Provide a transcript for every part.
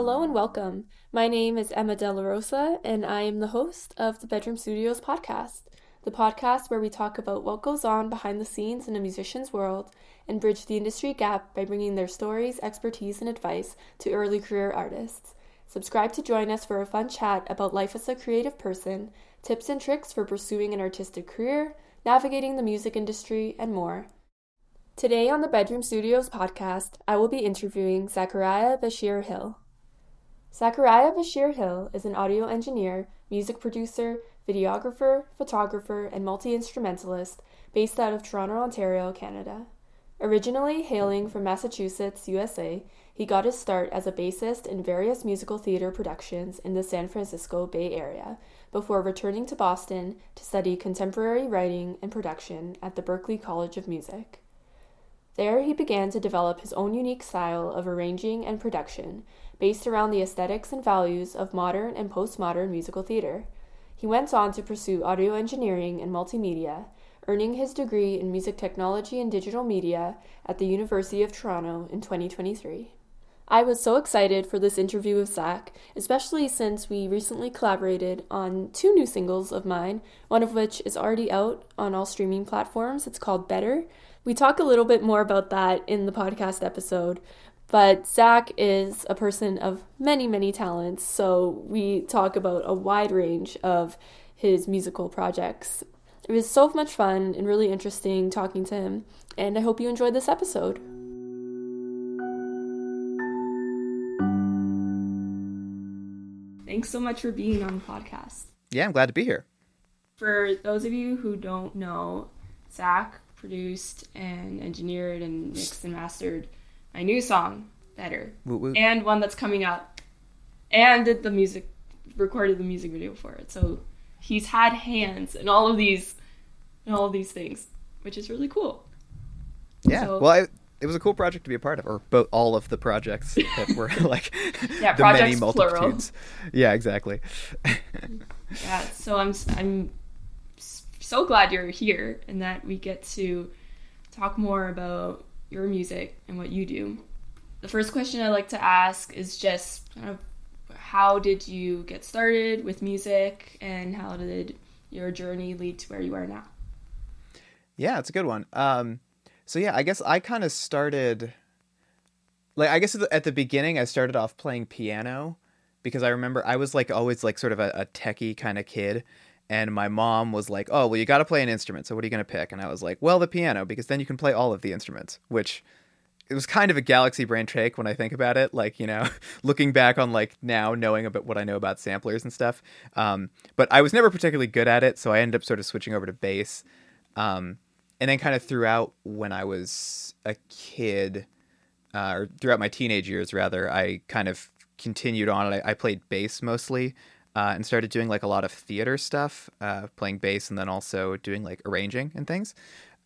Hello and welcome. My name is Emma Della Rossa, and I am the host of the Bedroom Studios podcast, the podcast where we talk about what goes on behind the scenes in a musician's world and bridge the industry gap by bringing their stories, expertise, and advice to early career artists. Subscribe to join us for a fun chat about life as a creative person, tips and tricks for pursuing an artistic career, navigating the music industry, and more. Today on the Bedroom Studios podcast, I will be interviewing Zakriya Bashir Hill. Zakriya Bashir Hill is an audio engineer, music producer, videographer, photographer, and multi instrumentalist based out of Toronto, Ontario, Canada. Originally hailing from Massachusetts, USA, he got his start as a bassist in various musical theater productions in the San Francisco Bay Area before returning to Boston to study contemporary writing and production at the Berklee College of Music. There, he began to develop his own unique style of arranging and production, based around the aesthetics and values of modern and postmodern musical theater. He went on to pursue audio engineering and multimedia, earning his degree in music technology and digital media at the University of Toronto in 2023. I was so excited for this interview with Zach, especially since we recently collaborated on two new singles of mine, one of which is already out on all streaming platforms. It's called Better, we talk a little bit more about that in the podcast episode, but Zach is a person of many, many talents, so we talk about a wide range of his musical projects. It was so much fun and really interesting talking to him, and I hope you enjoyed this episode. Thanks so much for being on the podcast. Yeah, I'm glad to be here. For those of you who don't know, Zach produced and engineered and mixed and mastered my new song better. And one that's coming up. And did the music recorded the music video for it. So he's had hands in all of these in all of these things which is really cool. Yeah so, well I, it was a cool project to be a part of or both all of the projects that were like yeah, the many multitudes plural. yeah exactly. Yeah so i'm i'm so glad you're here and that we get to talk more about your music and what you do. The first question I like to ask is just kind of how did you get started with music and how did your journey lead to where you are now? Yeah, it's a good one. Um, so yeah, I guess I kind of started like I guess at the beginning I started off playing piano because I remember I was like always like sort of a, a techie kind of kid and my mom was like, "Oh, well, you got to play an instrument. So what are you going to pick?" And I was like, "Well, the piano, because then you can play all of the instruments." Which it was kind of a galaxy brain take when I think about it. Like you know, looking back on like now knowing about what I know about samplers and stuff. Um, but I was never particularly good at it, so I ended up sort of switching over to bass. Um, and then kind of throughout when I was a kid, uh, or throughout my teenage years rather, I kind of continued on. I, I played bass mostly uh, and started doing like a lot of theater stuff, uh, playing bass, and then also doing like arranging and things.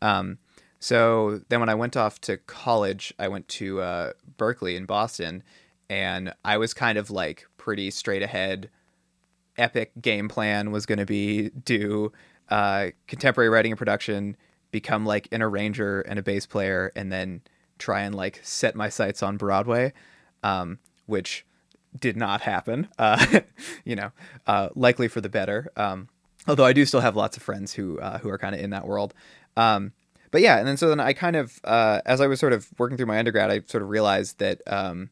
Um, so then when I went off to college, I went to uh, Berklee in Boston, and I was kind of like pretty straight ahead. Epic game plan was going to be do uh, contemporary writing and production, become like an arranger and a bass player, and then try and like set my sights on Broadway, um, which did not happen. Uh, you know, uh, likely for the better. Um, although I do still have lots of friends who uh, who are kind of in that world. Um, but yeah, and then so then I kind of uh, as I was sort of working through my undergrad, I sort of realized that um,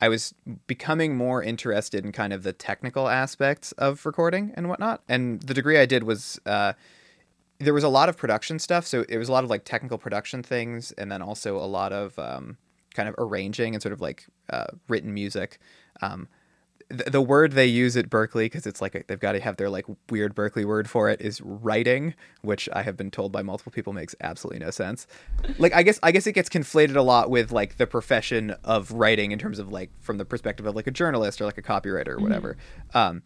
I was becoming more interested in kind of the technical aspects of recording and whatnot. And the degree I did was uh, there was a lot of production stuff, so it was a lot of like technical production things, and then also a lot of um, kind of arranging and sort of like uh, written music. Um, th- the word they use at Berklee, because it's like a, they've got to have their like weird Berklee word for it, is writing, which I have been told by multiple people makes absolutely no sense. Like I guess I guess it gets conflated a lot with like the profession of writing in terms of like from the perspective of like a journalist or like a copywriter or whatever. Mm-hmm. Um,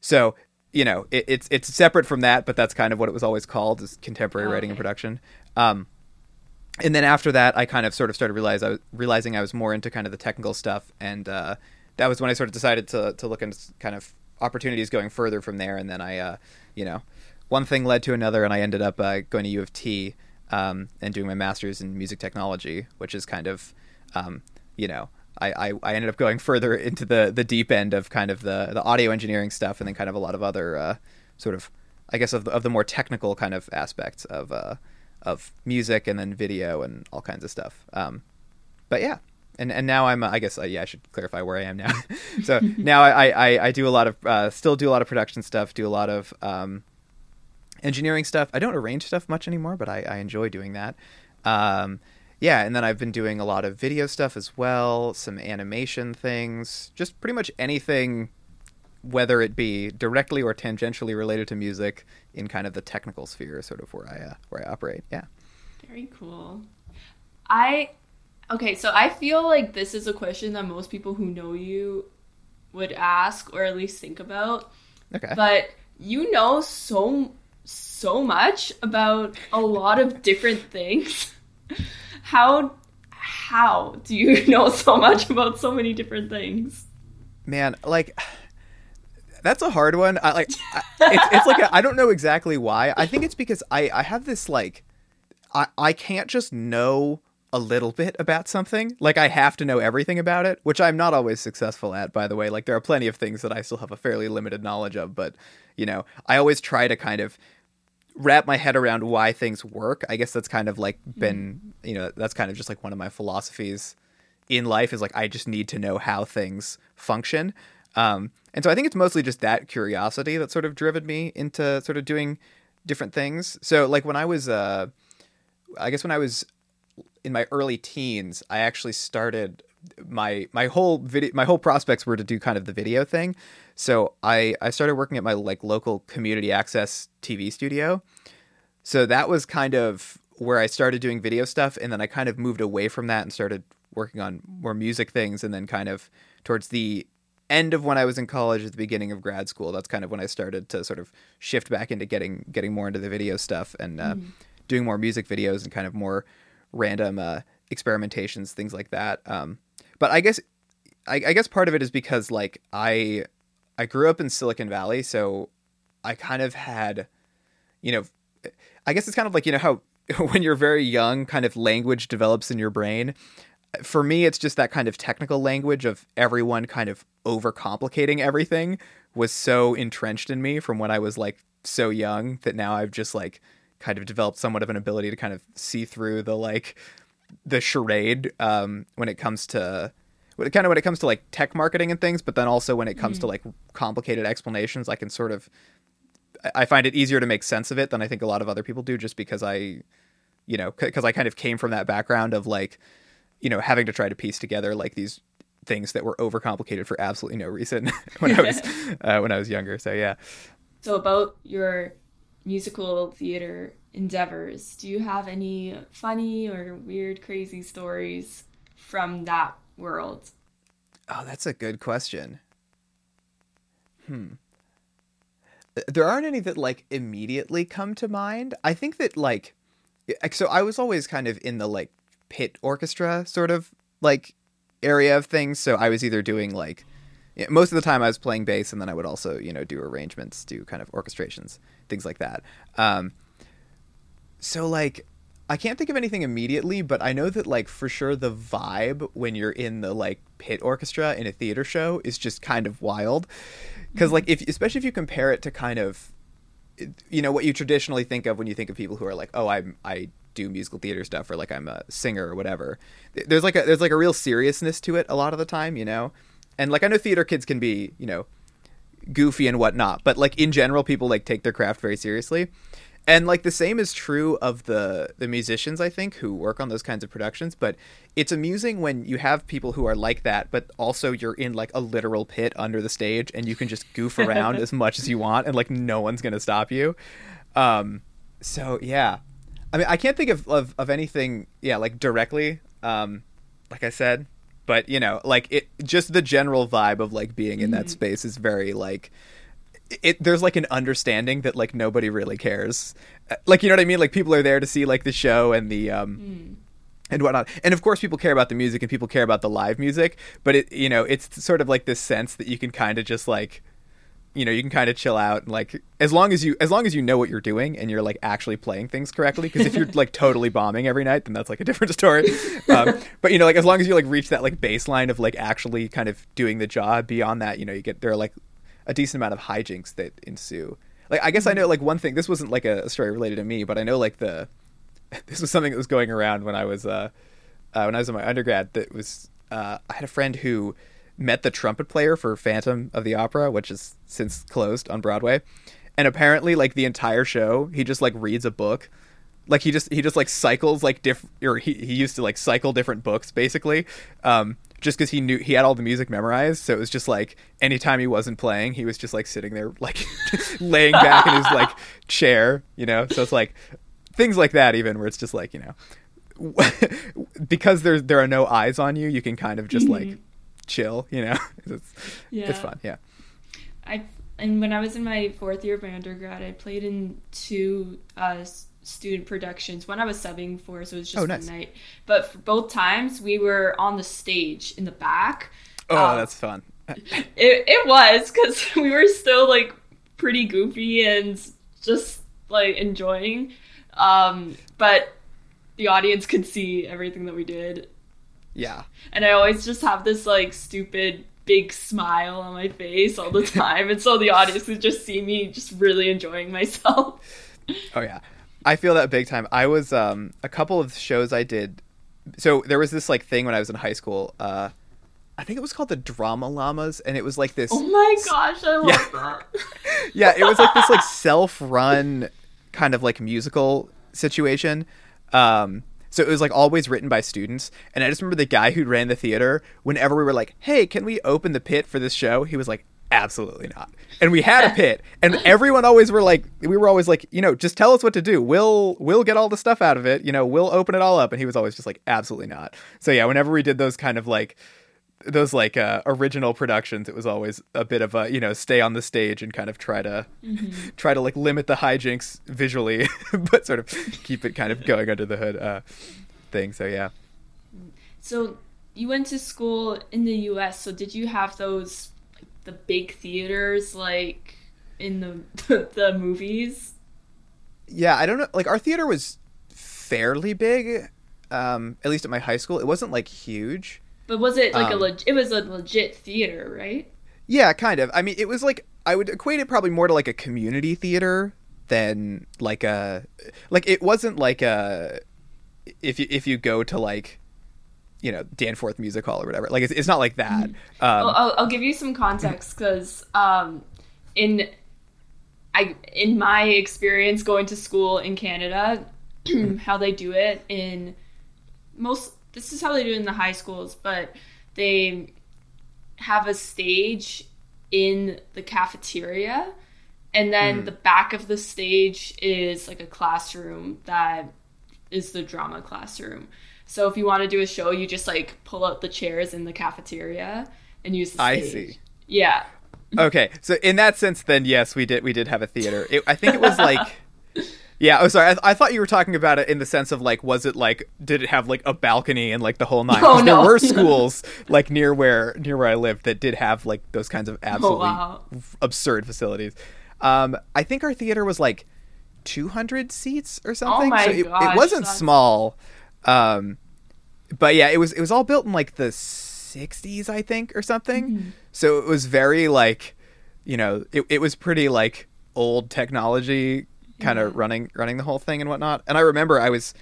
so you know it, it's it's separate from that, but that's kind of what it was always called is contemporary oh, writing okay. and production. Um, and then after that, I kind of sort of started realize I was realizing I was more into kind of the technical stuff and uh, that was when I sort of decided to to look into kind of opportunities going further from there. And then I, uh, you know, one thing led to another, and I ended up uh, going to U of T um, and doing my master's in music technology, which is kind of, um, you know, I, I, I ended up going further into the the deep end of kind of the the audio engineering stuff, and then kind of a lot of other uh, sort of I guess of the, of the more technical kind of aspects of uh, of music and then video and all kinds of stuff. Um, but yeah, and and now I'm I guess uh, yeah I should clarify where I am now. so now I, I I do a lot of uh, still do a lot of production stuff, do a lot of um, engineering stuff. I don't arrange stuff much anymore, but I, I enjoy doing that. Um, yeah, and then I've been doing a lot of video stuff as well, some animation things, just pretty much anything, whether it be directly or tangentially related to music in kind of the technical sphere, sort of where I uh, where I operate. Yeah. Very cool. I okay, so I feel like this is a question that most people who know you would ask or at least think about. Okay. But you know so so much about a lot of different things. How how do you know so much about so many different things? Man, like that's a hard one. I like I, it's, it's like I don't know exactly why. I think it's because I I have this like I I can't just know a little bit about something. Like I have to know everything about it, which I'm not always successful at by the way. Like there are plenty of things that I still have a fairly limited knowledge of, but you know, I always try to kind of wrap my head around why things work. I guess that's kind of like been, you know, that's kind of just like one of my philosophies in life is like I just need to know how things function. Um, and so I think it's mostly just that curiosity that sort of driven me into sort of doing different things. So like when I was, uh, I guess when I was in my early teens, I actually started my my whole video my whole prospects were to do kind of the video thing. So I I started working at my like local community access TV studio. So that was kind of where I started doing video stuff and then I kind of moved away from that and started working on more music things and then kind of towards the end of when I was in college at the beginning of grad school that's kind of when I started to sort of shift back into getting getting more into the video stuff and uh, mm-hmm. doing more music videos and kind of more random uh, experimentations things like that um, but I guess I, I guess part of it is because like I I grew up in Silicon Valley, so I kind of had, you know, I guess it's kind of like you know how when you're very young, kind of language develops in your brain. For me, it's just that kind of technical language of everyone kind of overcomplicating everything was so entrenched in me from when I was like so young that now I've just like kind of developed somewhat of an ability to kind of see through the like the charade um, when it comes to kind of when it comes to like tech marketing and things, but then also when it comes mm. to like complicated explanations, I can sort of I find it easier to make sense of it than I think a lot of other people do, just because I, you know, because I kind of came from that background of like, you know, having to try to piece together like these things that were overcomplicated for absolutely no reason when I was uh, when I was younger. So yeah. So about your musical theater endeavors, do you have any funny or weird, crazy stories from that world? Oh, that's a good question. Hmm. There aren't any that like immediately come to mind. I think that like so I was always kind of in the like pit orchestra sort of like area of things, so I was either doing like most of the time I was playing bass and then I would also, you know, do arrangements, do kind of orchestrations, things like that. Um so like I can't think of anything immediately, but I know that like for sure the vibe when you're in the like pit orchestra in a theater show is just kind of wild. Cuz like if especially if you compare it to kind of you know what you traditionally think of when you think of people who are like, "Oh, I'm I do musical theater stuff or like I'm a singer or whatever." There's like a there's like a real seriousness to it a lot of the time, you know. And like I know theater kids can be, you know, goofy and whatnot, but like in general, people like take their craft very seriously. And like the same is true of the the musicians i think who work on those kinds of productions but it's amusing when you have people who are like that but also you're in like a literal pit under the stage and you can just goof around as much as you want and like no one's gonna stop you. Um so yeah. I mean i can't think of of, of anything yeah like directly um like i said but you know like it just the general vibe of like being in that mm-hmm. space is very like it there's like an understanding that like nobody really cares. Uh, like you know what I mean? Like people are there to see like the show and the um mm. and whatnot. And of course people care about the music and people care about the live music, but it you know, it's sort of like this sense that you can kind of just like you know you can kind of chill out and like as long as you as long as you know what you're doing and you're like actually playing things correctly because if you're like totally bombing every night then that's like a different story. Um, but you know like as long as you like reach that like baseline of like actually kind of doing the job beyond that you know you get there are like a decent amount of hijinks that ensue. Like i guess i know like one thing this wasn't like a story related to me but i know like the this was something that was going around when i was uh, uh when i was in my undergrad that was uh i had a friend who met the trumpet player for Phantom of the Opera, which is since closed on Broadway. And apparently, like the entire show, he just like reads a book. Like he just he just like cycles like different, or he, he used to like cycle different books basically, um, just because he knew he had all the music memorized. So it was just like anytime he wasn't playing, he was just like sitting there like laying back in his like chair, you know. So it's like things like that, even where it's just like you know, because there there are no eyes on you, you can kind of just like chill, you know. it's, yeah. it's fun, yeah. I and when I was in my fourth year of my undergrad, I played in two uh, student productions. One I was subbing for, so it was just oh, nice. one night. But for both times, we were on the stage in the back. Oh, um, that's fun. it it was because we were still like pretty goofy and just like enjoying. Um, but the audience could see everything that we did yeah. And I always just have this like stupid big smile on my face all the time. and so the audience would just see me just really enjoying myself. Oh yeah. I feel that big time. I was um a couple of shows I did so there was this like thing when I was in high school, uh I think it was called the Drama Llamas, and it was like this. Oh my gosh, I love yeah. that. yeah, it was like this like self-run kind of like musical situation. Um, so it was like always written by students. And I just remember the guy who ran the theater, whenever we were like, hey, can we open the pit for this show? He was like, absolutely not. And we had a pit. And everyone always were like, we were always like, you know, just tell us what to do. We'll, we'll get all the stuff out of it. You know, we'll open it all up. And he was always just like, absolutely not. So yeah, whenever we did those kind of like, those like uh, original productions it was always a bit of a you know stay on the stage and kind of try to mm-hmm. try to like limit the hijinks visually but sort of keep it kind of going under the hood uh, thing. So yeah. So you went to school in the us so did you have those like, the big theaters like in the the movies? Yeah i don't know like our theater was fairly big um at least at my high school. It wasn't like huge but was it like um, a leg- it was a legit theater, right? Yeah, kind of. I mean, it was like I would equate it probably more to like a community theater than like a like it wasn't like a if you if you go to like you know Danforth Music Hall or whatever. Like it's, it's not like that. Mm-hmm. Um, well, I'll, I'll give you some context because um, in I in my experience going to school in Canada, how they do it in most this is how they do it in the high schools, but they have a stage in the cafeteria and then mm. the back of the stage is like a classroom that is the drama classroom. So if you want to do a show, you just like pull out the chairs in the cafeteria and use the stage. I see. Yeah. Okay, so in that sense, then yes, we did we did have a theater. It, I think it was like Yeah, oh sorry. I, th- I, thought you were talking about it in the sense of like, was it like, did it have like a balcony and like the whole nine? Oh, no. There were schools like near where near where I lived that did have like those kinds of oh, absolutely oh, wow. absurd facilities. Um, I think our theater was like 200 seats or something. Oh my so it, gosh, it wasn't that's... small. Um, but yeah, it was it was all built in like the 60s, I think, or something. Mm-hmm. So it was very like, you know, it it was pretty like old technology kind of mm-hmm. running running the whole thing and whatnot. And I remember I was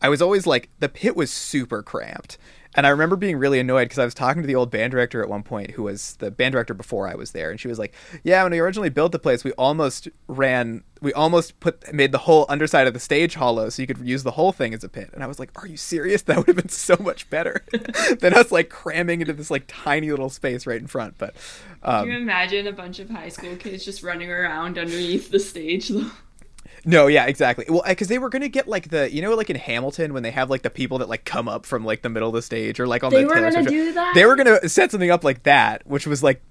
I was always like the pit was super cramped. And I remember being really annoyed because I was talking to the old band director at one point, who was the band director before I was there, and she was like, "Yeah, when we originally built the place, we almost ran, we almost put made the whole underside of the stage hollow, so you could use the whole thing as a pit." And I was like, "Are you serious? That would have been so much better than us like cramming into this like tiny little space right in front." But um, can you imagine a bunch of high school kids just running around underneath the stage though? No, yeah, exactly. Well, because they were gonna get like the you know like in Hamilton when they have like the people that like come up from like the middle of the stage or like on they the were gonna do that. They were gonna set something up like that, which was like,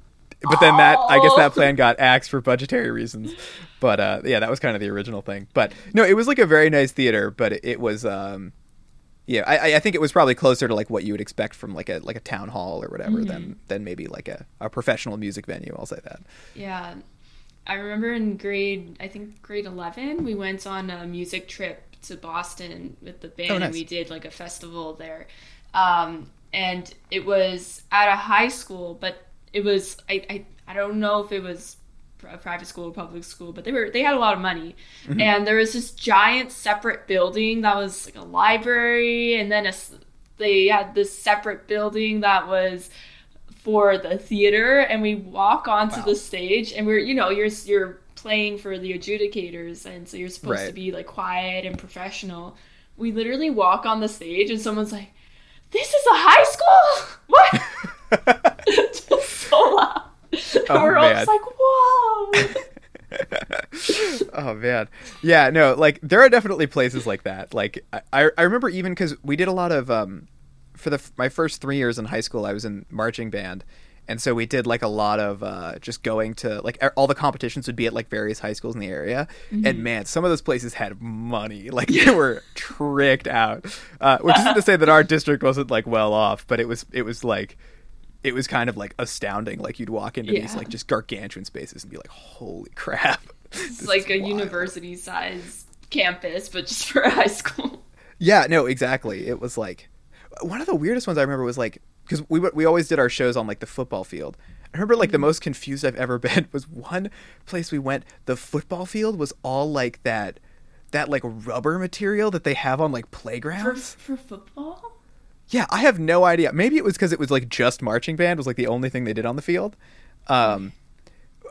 but then oh. that I guess that plan got axed for budgetary reasons. But uh, yeah, that was kind of the original thing. But no, it was like a very nice theater, but it, it was um, yeah, I, I think it was probably closer to like what you would expect from like a like a town hall or whatever mm-hmm. than than maybe like a, a professional music venue. I'll say that. Yeah, I remember in grade, I think grade 11, we went on a music trip to Boston with the band Oh, nice. and we did like a festival there. Um, and it was at a high school, but it was, I, I, I don't know if it was a private school or public school, but they were, they had a lot of money. Mm-hmm. And there was this giant separate building that was like a library and then a, they had this separate building that was for the theater and we walk onto Wow. the stage and we're you know you're you're playing for the adjudicators and so you're supposed to be like quiet and professional. We literally walk on the stage and someone's like this is a high school? What? Just so loud. Oh, we're all just like whoa. Oh man. Yeah no like there are definitely places like that. Like i i remember even because we did a lot of um for the my first three years in high school i was in marching band. And so we did like a lot of uh, just going to like all the competitions would be at like various high schools in the area. And man some of those places had money. Like they were tricked out. Uh, which isn't to say that our district wasn't like well off but it was it was like it was kind of like astounding. Like you'd walk into these like just gargantuan spaces and be like holy crap. It's like a wild. university size campus but just for high school. Yeah, no, exactly. It was like one of the weirdest ones I remember was like because we we always did our shows on like the football field. I remember like the most confused I've ever been was one place we went. The football field was all like that that like rubber material that they have on like for, playgrounds. for football Yeah, I have no idea. Maybe it was because it was like just marching band was like the only thing they did on the field. Um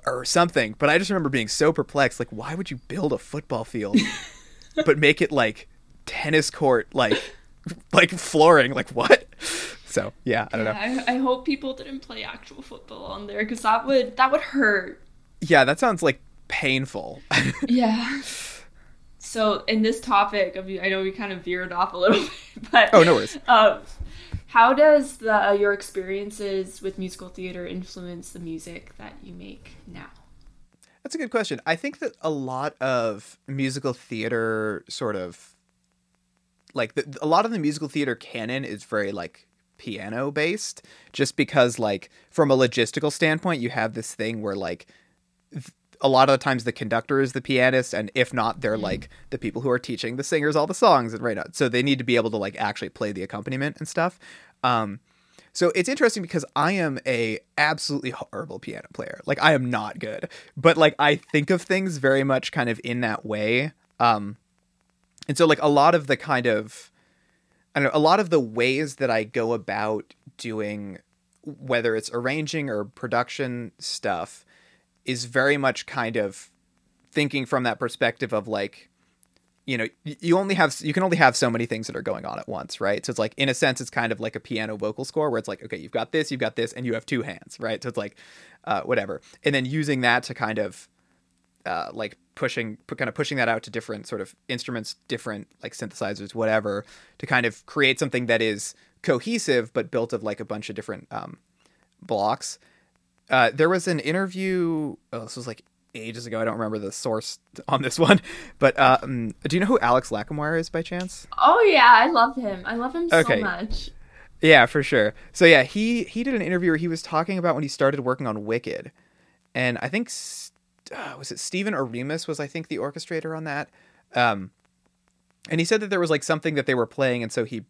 or something, but I just remember being so perplexed like why would you build a football field but make it like tennis court like like flooring like what? So, yeah, I don't know. I, I hope people didn't play actual football on there because that would that would hurt Yeah, that sounds like painful. Yeah. So in this topic, I, I know we kind of veered off a little bit, but Oh, no worries. Um, how does the your experiences with musical theater influence the music that you make now? That's a good question. I think that a lot of musical theater sort of like the, a lot of the musical theater canon is very like piano based just because like from a logistical standpoint you have this thing where like th- a lot of the times the conductor is the pianist and if not they're like the people who are teaching the singers all the songs and right now so they need to be able to like actually play the accompaniment and stuff um so it's interesting because I am a absolutely horrible piano player. Like I am not good. But like I think of things very much kind of in that way. Um and so like a lot of the kind of I don't know, a lot of the ways that I go about doing whether it's arranging or production stuff is very much kind of thinking from that perspective of like you know you only have you can only have so many things that are going on at once right? So it's like in a sense it's kind of like a piano vocal score where it's like okay you've got this you've got this and you have two hands right? So it's like uh, whatever. And then using that to kind of uh, like pushing kind of pushing that out to different sort of instruments different like synthesizers whatever to kind of create something that is cohesive but built of like a bunch of different um, blocks uh, there was an interview oh this was like ages ago i don't remember the source on this one but um, do you know who alex lacamoire is by chance Oh yeah, I love him. I love him Okay. so much. Yeah, for sure. So yeah, he he did an interview where he was talking about when he started working on Wicked, and I think S- uh, was it Stephen Oremus was I think the orchestrator on that, um, and he said that there was like something that they were playing, and so he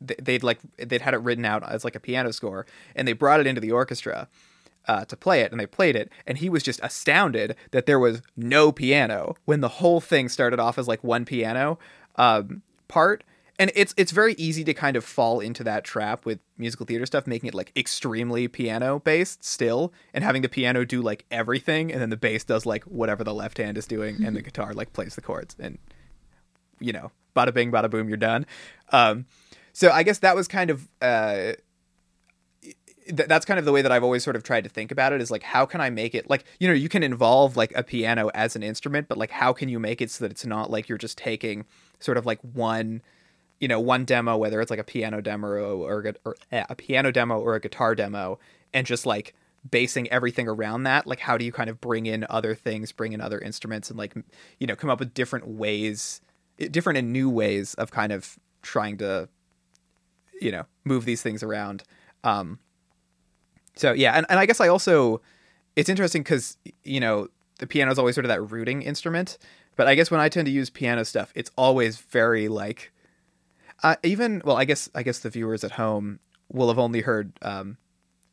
they'd like they'd had it written out as like a piano score, and they brought it into the orchestra. Uh, to play it, and they played it, and he was just astounded that there was no piano when the whole thing started off as like one piano um, part, and it's it's very easy to kind of fall into that trap with musical theater stuff making it like extremely piano based still and having the piano do like everything and then the bass does like whatever the left hand is doing and the guitar like plays the chords and you know bada bing bada boom you're done. Um so i guess that was kind of uh th- that's kind of the way that I've always sort of tried to think about it is like how can I make it like you know you can involve like a piano as an instrument but like how can you make it so that it's not like you're just taking sort of like one you know one demo whether it's like a piano demo or, a- or eh, a piano demo or a guitar demo and just like basing everything around that like how do you kind of bring in other things bring in other instruments and like you know come up with different ways eh, different and new ways of kind of trying to you know move these things around um so yeah and, and i guess i also it's interesting because you know the piano is always sort of that rooting instrument. But I guess when I tend to use piano stuff, it's always very like, uh, even well, I guess I guess the viewers at home will have only heard um,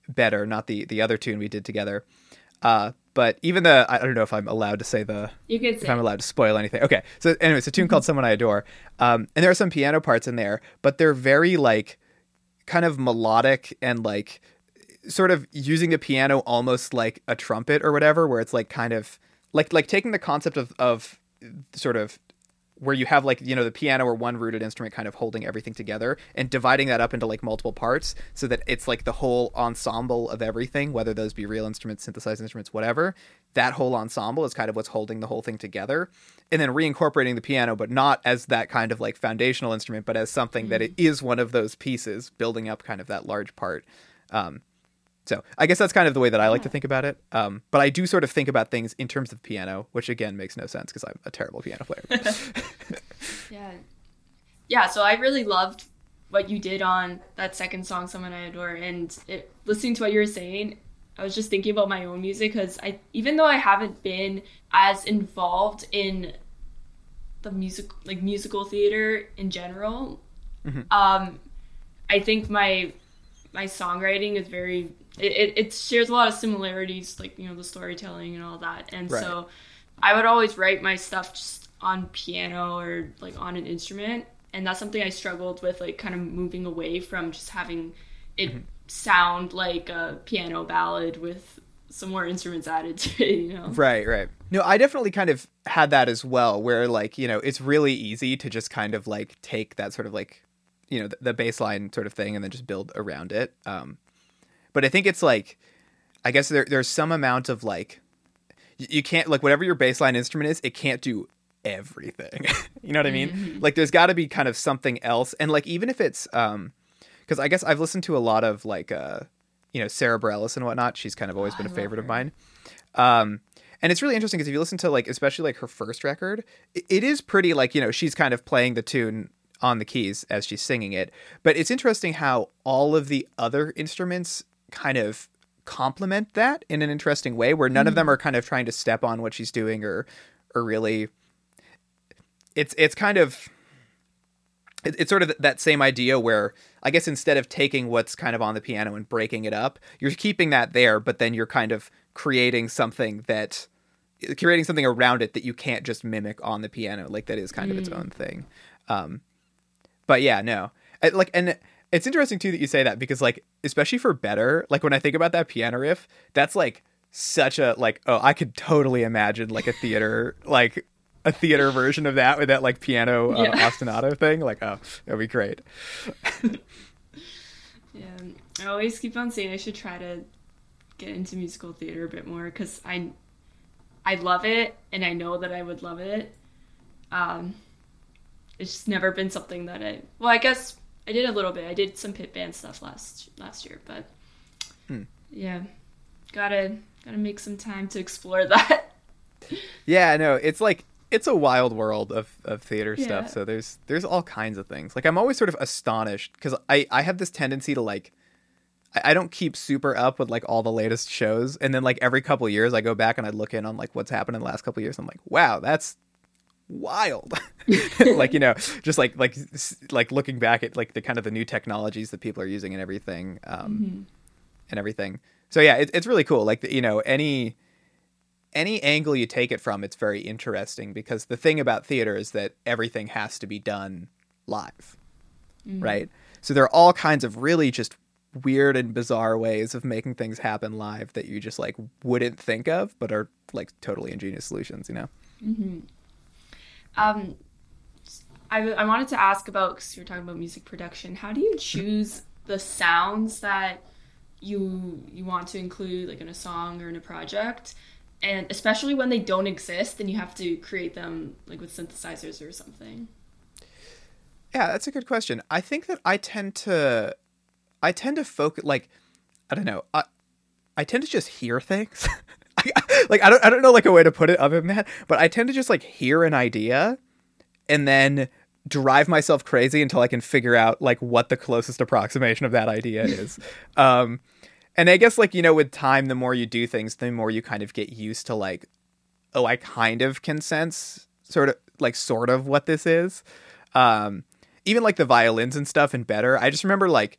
better, not the the other tune we did together. Uh, but even the I don't know if I'm allowed to say the you can say if I'm allowed to spoil anything. Okay, so anyway, it's a tune called "Someone I Adore," um, and there are some piano parts in there, but they're very like kind of melodic and like sort of using the piano almost like a trumpet or whatever, where it's like kind of like like taking the concept of of sort of where you have like you know the piano or one rooted instrument kind of holding everything together and dividing that up into like multiple parts so that it's like the whole ensemble of everything whether those be real instruments synthesized instruments whatever that whole ensemble is kind of what's holding the whole thing together and then reincorporating the piano but not as that kind of like foundational instrument but as something mm-hmm. that it is one of those pieces building up kind of that large part um, so I guess that's kind of the way that I like to think about it. Um, but I do sort of think about things in terms of piano, which again makes no sense because I'm a terrible piano player. yeah, yeah. So I really loved what you did on that second song, "Someone I Adore," and it, listening to what you were saying, I was just thinking about my own music because I, even though I haven't been as involved in the music, like musical theater in general, mm-hmm. um, I think my my songwriting is very it, it, it, shares a lot of similarities like you know the storytelling and all that. And right. so i would always write my stuff just on piano or like on an instrument. And that's something i struggled with like kind of moving away from just having it mm-hmm. sound like a piano ballad with some more instruments added to it you know? Right right. No i definitely kind of had that as well where like you know it's really easy to just kind of like take that sort of like you know the, the baseline sort of thing and then just build around it. Um but I think it's like, I guess there, there's some amount of like, you can't like whatever your baseline instrument is, it can't do everything. you know what I mean? Mm-hmm. Like there's got to be kind of something else, and like even if it's um, because I guess I've listened to a lot of like uh, you know Sara Bareilles and whatnot. She's kind of always oh, been a favorite of mine. Um, and it's really interesting because if you listen to like especially like her first record, it, it is pretty like you know she's kind of playing the tune on the keys as she's singing it. But it's interesting how all of the other instruments kind of complement that in an interesting way where none mm. of them mm. are kind of trying to step on what she's doing or or really it's it's kind of it's sort of that same idea where I guess instead of taking what's kind of on the piano and breaking it up, you're keeping that there, but then you're kind of creating something that creating something around it that you can't just mimic on the piano. Like that is kind mm. of its mm. own thing. Um, but yeah, no, I, like and it's interesting too that you say that because like especially for better, like when I think about that piano riff, that's like such a like oh I could totally imagine like a theater like a theater version of that with that like piano uh, yeah. ostinato thing. Like oh that'd be great. yeah, I always keep on saying I should try to get into musical theater a bit more because I I love it and I know that I would love it. Um, it's just never been something that I well I guess I did a little bit. I did some pit band stuff last last year, but hmm. yeah, gotta gotta make some time to explore that. yeah, no, it's like it's a wild world of, of theater yeah. stuff. So there's there's all kinds of things. Like I'm always sort of astonished because I I have this tendency to like I, I don't keep super up with like all the latest shows, and then like every couple years I go back and I look in on like what's happened in the last couple years. I'm like, wow, that's wild like you know just like like like looking back at like the kind of the new technologies that people are using and everything um mm-hmm. and everything so yeah it, it's really cool like you know any any angle you take it from it's very interesting because the thing about theater is that everything has to be done live mm-hmm. right so there are all kinds of really just weird and bizarre ways of making things happen live that you just like wouldn't think of but are like totally ingenious solutions you know mm-hmm. Um, I, I wanted to ask about because you're talking about music production. How do you choose the sounds that you you want to include like in a song or in a project? And especially when they don't exist, then you have to create them like with synthesizers or something. Yeah, that's a good question. I think that I tend to I tend to focus like I don't know. I I tend to just hear things. like I don't I don't know like a way to put it other than that, but I tend to just like hear an idea and then drive myself crazy until I can figure out like what the closest approximation of that idea is. um and I guess like you know with time the more you do things the more you kind of get used to like oh, I kind of can sense sort of like sort of what this is. Um, even like the violins and stuff and better. I just remember like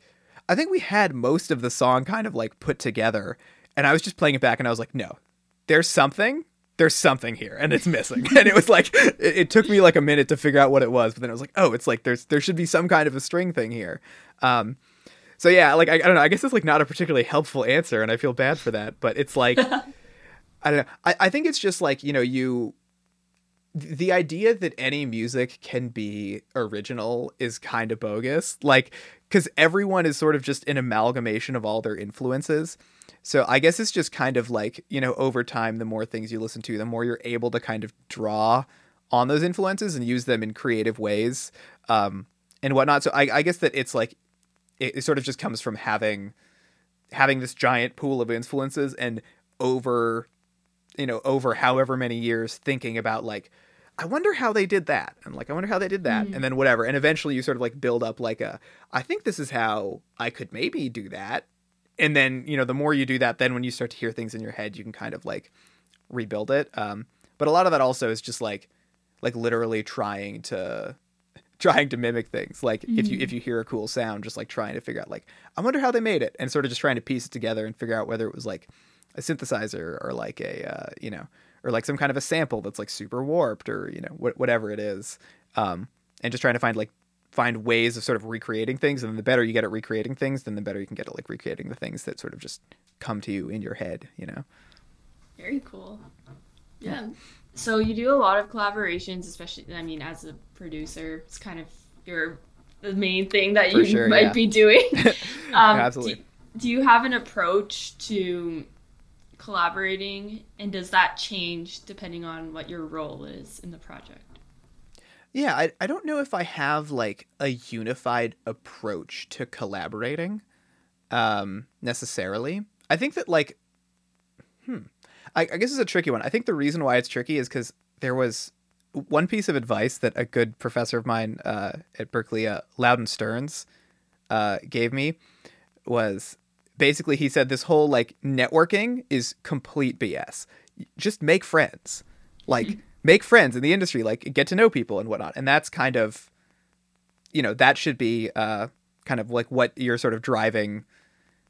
I think we had most of the song kind of like put together, and I was just playing it back, and I was like, no, there's something. There's something here, and it's missing. and it was like it, it, took me like a minute to figure out what it was, but then I was like, oh, it's like there's there should be some kind of a string thing here. Um, so yeah, like I, I don't know. I guess it's like not a particularly helpful answer, and I feel bad for that. But it's like I don't know. I, I think it's just like you know you the idea that any music can be original is kind of bogus. Like, because everyone is sort of just an amalgamation of all their influences. So I guess it's just kind of like, you know, over time, the more things you listen to, the more you're able to kind of draw on those influences and use them in creative ways um, and whatnot. So I, I guess that it's like, it, it sort of just comes from having having this giant pool of influences and over you know over however many years thinking about like I wonder how they did that. And like, I wonder how they did that. Mm. And then whatever. And eventually you sort of like build up like a, I think this is how I could maybe do that. And then, you know, the more you do that, then when you start to hear things in your head, you can kind of like rebuild it. Um, but a lot of that also is just like, like literally trying to, trying to mimic things. Like mm. if you, if mm. you hear a cool sound, just like trying to figure out like, I wonder how they made it and sort of just trying to piece it together and figure out whether it was like a synthesizer or like a, uh, you know, or like some kind of a sample that's like super warped or you know wh- whatever it is um, and just trying to find like find ways of sort of recreating things and the better you get at recreating things then the better you can get at like recreating the things that sort of just come to you in your head you know? Very cool. Yeah. So you do a lot of collaborations especially i mean as a producer it's kind of your the main thing that you sure, might yeah. be doing. Um, absolutely. do, do you have an approach to collaborating and does that change depending on what your role is in the project yeah i, I don't know if i have like a unified approach to collaborating um necessarily i think that like hmm I, I guess it's a tricky one i think the reason why it's tricky is because there was one piece of advice that a good professor of mine uh, at Berklee, uh, loudon stearns uh, gave me was basically he said this whole like networking is complete BS. Just make friends. Like mm-hmm. Make friends in the industry, like get to know people and whatnot. And that's kind of you know, that should be uh kind of like what your sort of driving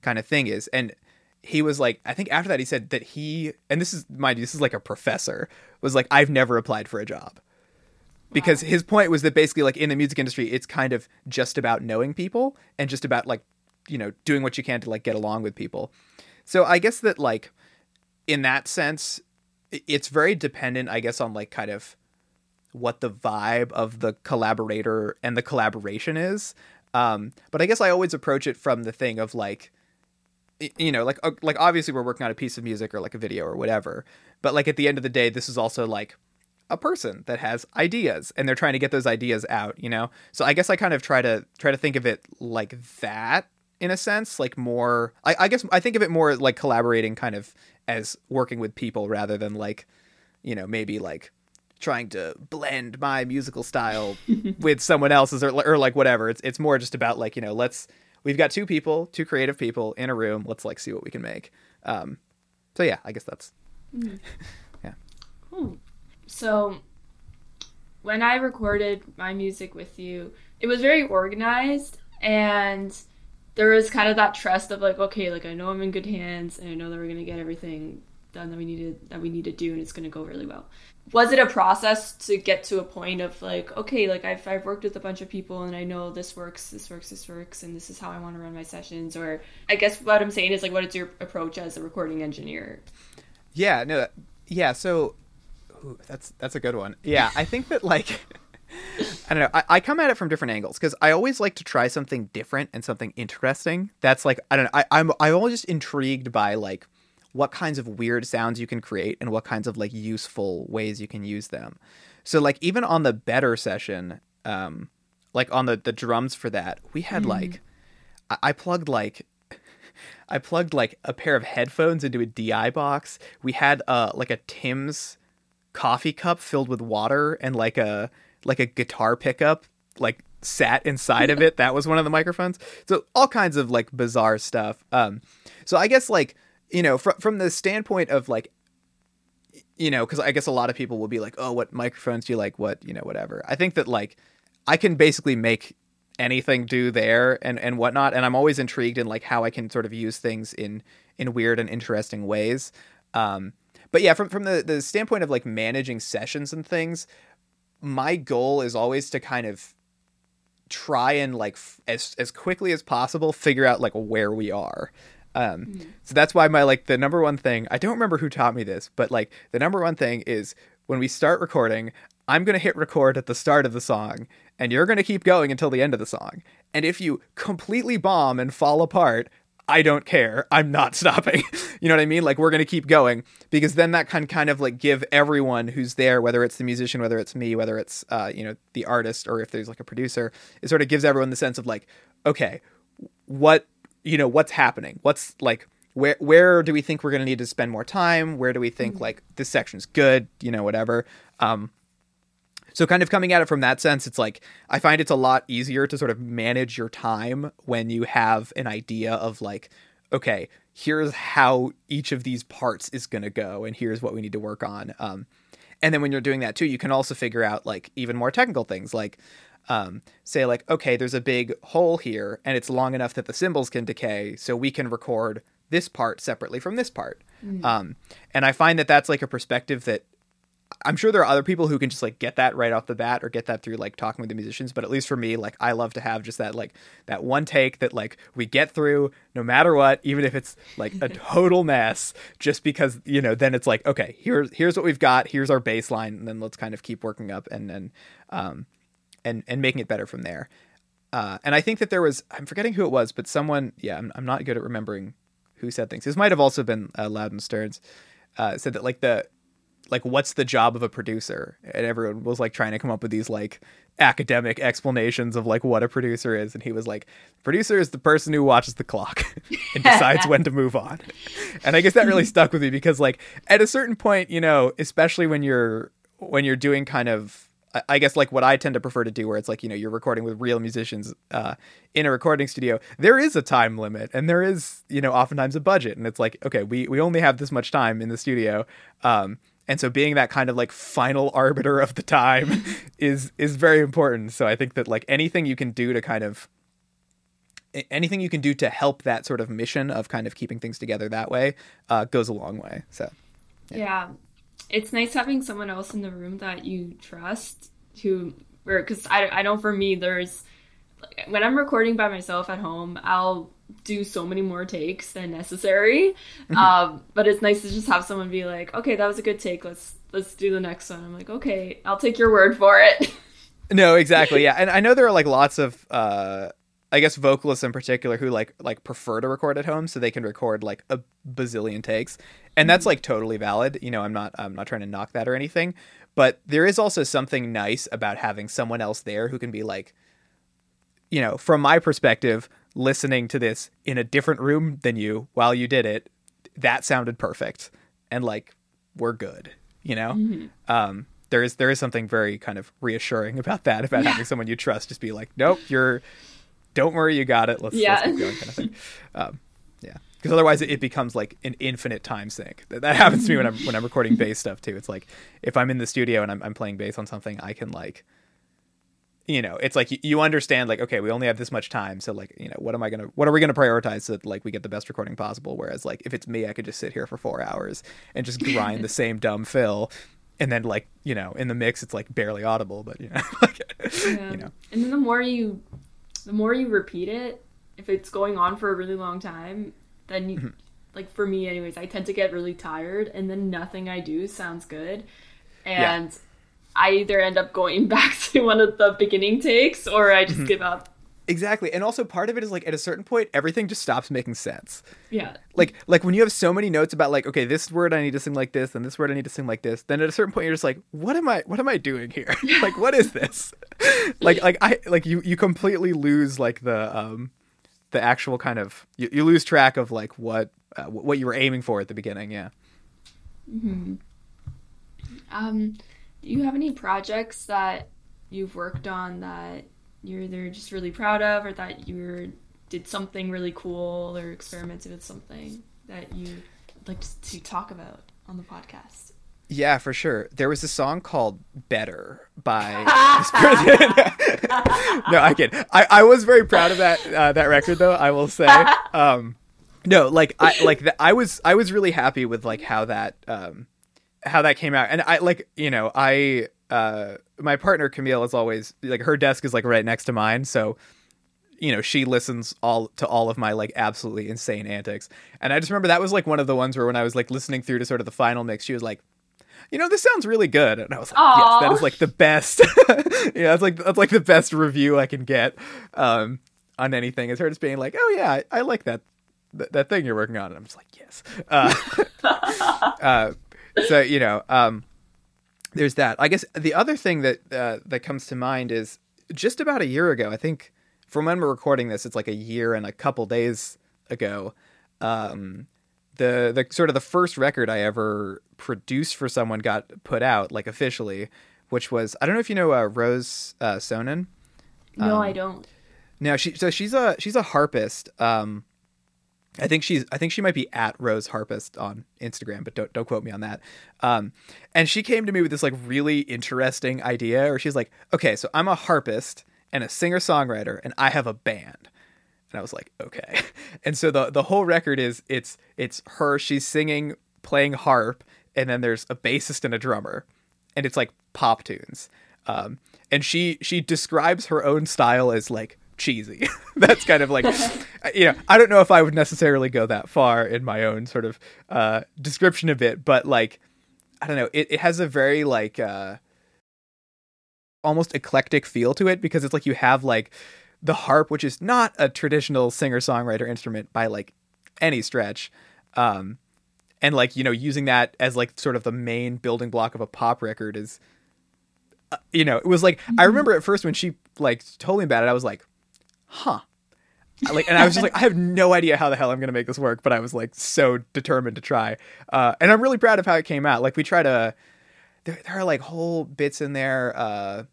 kind of thing is. And he was like, I think after that he said that he and this is mind you, this is like a professor, was like, I've never applied for a job. Because his point was that basically like in the music industry, it's kind of just about knowing people and just about like you know doing what you can to like get along with people so i guess that like in that sense it's very dependent i guess on like kind of what the vibe of the collaborator and the collaboration is. Um but i guess i always approach it from the thing of like you know like uh, like obviously we're working on a piece of music or like a video or whatever but like at the end of the day this is also like a person that has ideas and they're trying to get those ideas out you know? So i guess i kind of try to try to think of it like that in a sense, like more. I, I guess I think of it more like collaborating, kind of as working with people rather than like, you know, maybe like trying to blend my musical style with someone else's or, or like whatever. It's it's more just about like you know let's we've got two people, two creative people in a room. Let's like see what we can make. Um, so yeah, I guess that's mm. yeah. Cool. So when I recorded my music with you, it was very organized and there was kind of that trust of like, okay, like I know I'm in good hands and I know that we're gonna get everything done that we needed that we need to do and it's gonna go really well. Was it a process to get to a point of like, okay, like I've I've worked with a bunch of people and I know this works, this works, this works, and this is how I want to run my sessions? Or I guess what I'm saying is like, what is your approach as a recording engineer? Yeah, no, yeah. So ooh, that's that's a good one. Yeah, I think that like. I don't know. I, I, come at it from different angles because I always like to try something different and something interesting. That's like I don't know. I, I'm I'm always just intrigued by like what kinds of weird sounds you can create and what kinds of like useful ways you can use them. So like even on the better session, um, like on the the drums for that, we had mm. like I, I plugged like I plugged like a pair of headphones into a DI box. We had uh like a Tim's coffee cup filled with water and like a like a guitar pickup like sat inside of it. That was one of the microphones. So all kinds of like bizarre stuff. Um, so I guess like you know from from the standpoint of like you know, because I guess a lot of people will be like, oh, what microphones do you like? What, you know, whatever. I think that like I can basically make anything do there and, and whatnot. And I'm always intrigued in like how I can sort of use things in, in weird and interesting ways. Um, but yeah, from, from the, the standpoint of like managing sessions and things, my goal is always to kind of try and like f- as, as quickly as possible, figure out like where we are. Um, mm. So that's why my like the number one thing I don't remember who taught me this, but like the number one thing is when we start recording, I'm gonna hit record at the start of the song, and you're gonna keep going until the end of the song. And if you completely bomb and fall apart, I don't care. I'm not stopping. you know what I mean? Like we're gonna keep going because then that can kind of like give everyone who's there, whether it's the musician, whether it's me, whether it's uh, you know the artist, or if there's like a producer, it sort of gives everyone the sense of like, okay, what you know what's happening what's like where where do we think we're going to need to spend more time where do we think mm-hmm. like this section's good you know whatever um so kind of coming at it from that sense it's like i find it's a lot easier to sort of manage your time when you have an idea of like okay here's how each of these parts is going to go and here's what we need to work on um and then when you're doing that too you can also figure out like even more technical things like um, say like, okay, there's a big hole here and it's long enough that the cymbals can decay, so we can record this part separately from this part. Mm. Um, and I find that that's like a perspective that I'm sure there are other people who can just like get that right off the bat or get that through like talking with the musicians. But at least for me, like I love to have just that like that one take that like we get through no matter what, even if it's like a total mess, just because, you know, then it's like, okay, here's here's what we've got, here's our baseline, and then let's kind of keep working up and then um and and making it better from there. Uh, and I think that there was I'm forgetting who it was, but someone yeah I'm, I'm not good at remembering who said things. This might have also been uh, Loudon Stearns uh, said that like the like what's the job of a producer? And everyone was like trying to come up with these like academic explanations of like what a producer is. And he was like producer is the person who watches the clock and decides when to move on. And i guess that really stuck with me because like at a certain point you know especially when you're when you're doing kind of I guess like what I tend to prefer to do, where it's like you know you're recording with real musicians uh, in a recording studio. There is a time limit, and there is you know oftentimes a budget, and it's like okay, we we only have this much time in the studio, um, and so being that kind of like final arbiter of the time is is very important. So I think that like anything you can do to kind of anything you can do to help that sort of mission of kind of keeping things together that way uh, goes a long way. So yeah. yeah it's nice having someone else in the room that you trust who because I, I know for me there's like, when i'm recording by myself at home i'll do so many more takes than necessary. Um, but it's nice to just have someone be like okay that was a good take. Let's let's do the next one. I'm like okay i'll take your word for it. No exactly. Yeah. And i know there are like lots of uh I guess vocalists in particular who like like prefer to record at home so they can record like a bazillion takes. And that's mm-hmm. like totally valid. You know, I'm not I'm not trying to knock that or anything, but there is also something nice about having someone else there who can be like you know, from my perspective, listening to this in a different room than you while you did it, that sounded perfect. And like we're good, you know? Mm-hmm. Um there is there is something very kind of reassuring about that about yeah. having someone you trust just be like nope you're don't worry, you got it. Let's, yeah. let's keep going, kind of thing. Um, yeah, because otherwise it, becomes like an infinite time sink. That, that happens to me when I'm when I'm recording bass stuff too. It's like if I'm in the studio and I'm, I'm playing bass on something, I can like, you know, it's like you, you understand like okay, we only have this much time, so like you know, what am I gonna, what are we gonna prioritize so that like we get the best recording possible? Whereas like if it's me, I could just sit here for four hours and just grind the same dumb fill and then like you know in the mix it's like barely audible but you know like, yeah. you know and then the more you the more you repeat it, if it's going on for a really long time, then you, mm-hmm. like for me, anyways, I tend to get really tired, and then nothing I do sounds good, and yeah. I either end up going back to one of the beginning takes or I just mm-hmm. give up. Exactly. And also part of it is like at a certain point everything just stops making sense. Yeah. Like like when you have so many notes about like okay, this word I need to sing like this and this word I need to sing like this, then at a certain point you're just like what am I what am I doing here? like what is this? like like I like you you completely lose like the um the actual kind of you, you lose track of like what uh, what you were aiming for at the beginning, yeah. Mhm. Um do you have any projects that you've worked on that you're either just really proud of or that you did something really cool or experimented with something that you would like to talk about on the podcast? Yeah, for sure. There was a song called "Better" by this person. no, I kid. I, I was very proud of that uh, that record, though. I will say. Um, no, like I like the, I was I was really happy with like how that um, how that came out, and I like you know I uh, my partner Camille is always like her desk is like right next to mine, so you know she listens all to all of my like absolutely insane antics, and I just remember that was like one of the ones where when I was like listening through to sort of the final mix, she was like, you know, this sounds really good. And I was like, Aww. yes, that is like the best. yeah, that's like that's like the best review I can get um, on anything. Is her just being like, oh yeah, I, I like that, that that thing you're working on. And I'm just like, yes. Uh, uh, so you know, um, there's that. I guess the other thing that uh, that comes to mind is just about a year ago. I think from when we're recording this, it's like a year and a couple days ago. Um, the the sort of the first record I ever produced for someone got put out like officially, which was I don't know if you know uh, Rose uh, Sonnen. No, um, I don't. No, she so she's a she's a harpist. Um, I think she's I think she might be at Rose Harpist on Instagram, but don't don't quote me on that. Um, and she came to me with this like really interesting idea, or she's like, okay, so I'm a harpist and a singer songwriter, and I have a band and I was like, okay. And so the the whole record is it's it's her she's singing playing harp and then there's a bassist and a drummer and it's like pop tunes. Um, and she she describes her own style as like cheesy. That's kind of like you know, I don't know if I would necessarily go that far in my own sort of uh, description of it, but like I don't know, it, it has a very like uh, almost eclectic feel to it because it's like you have like the harp, which is not a traditional singer songwriter instrument by like any stretch. Um, and like, you know, using that as like sort of the main building block of a pop record is, uh, you know, it was like, mm-hmm. I remember at first when she like told me about it, I was like, huh. Like and I was just like I have no idea how the hell I'm gonna make this work, but I was like so determined to try. Uh, and I'm really proud of how it came out. Like we try to, there, there are like whole bits in there uh,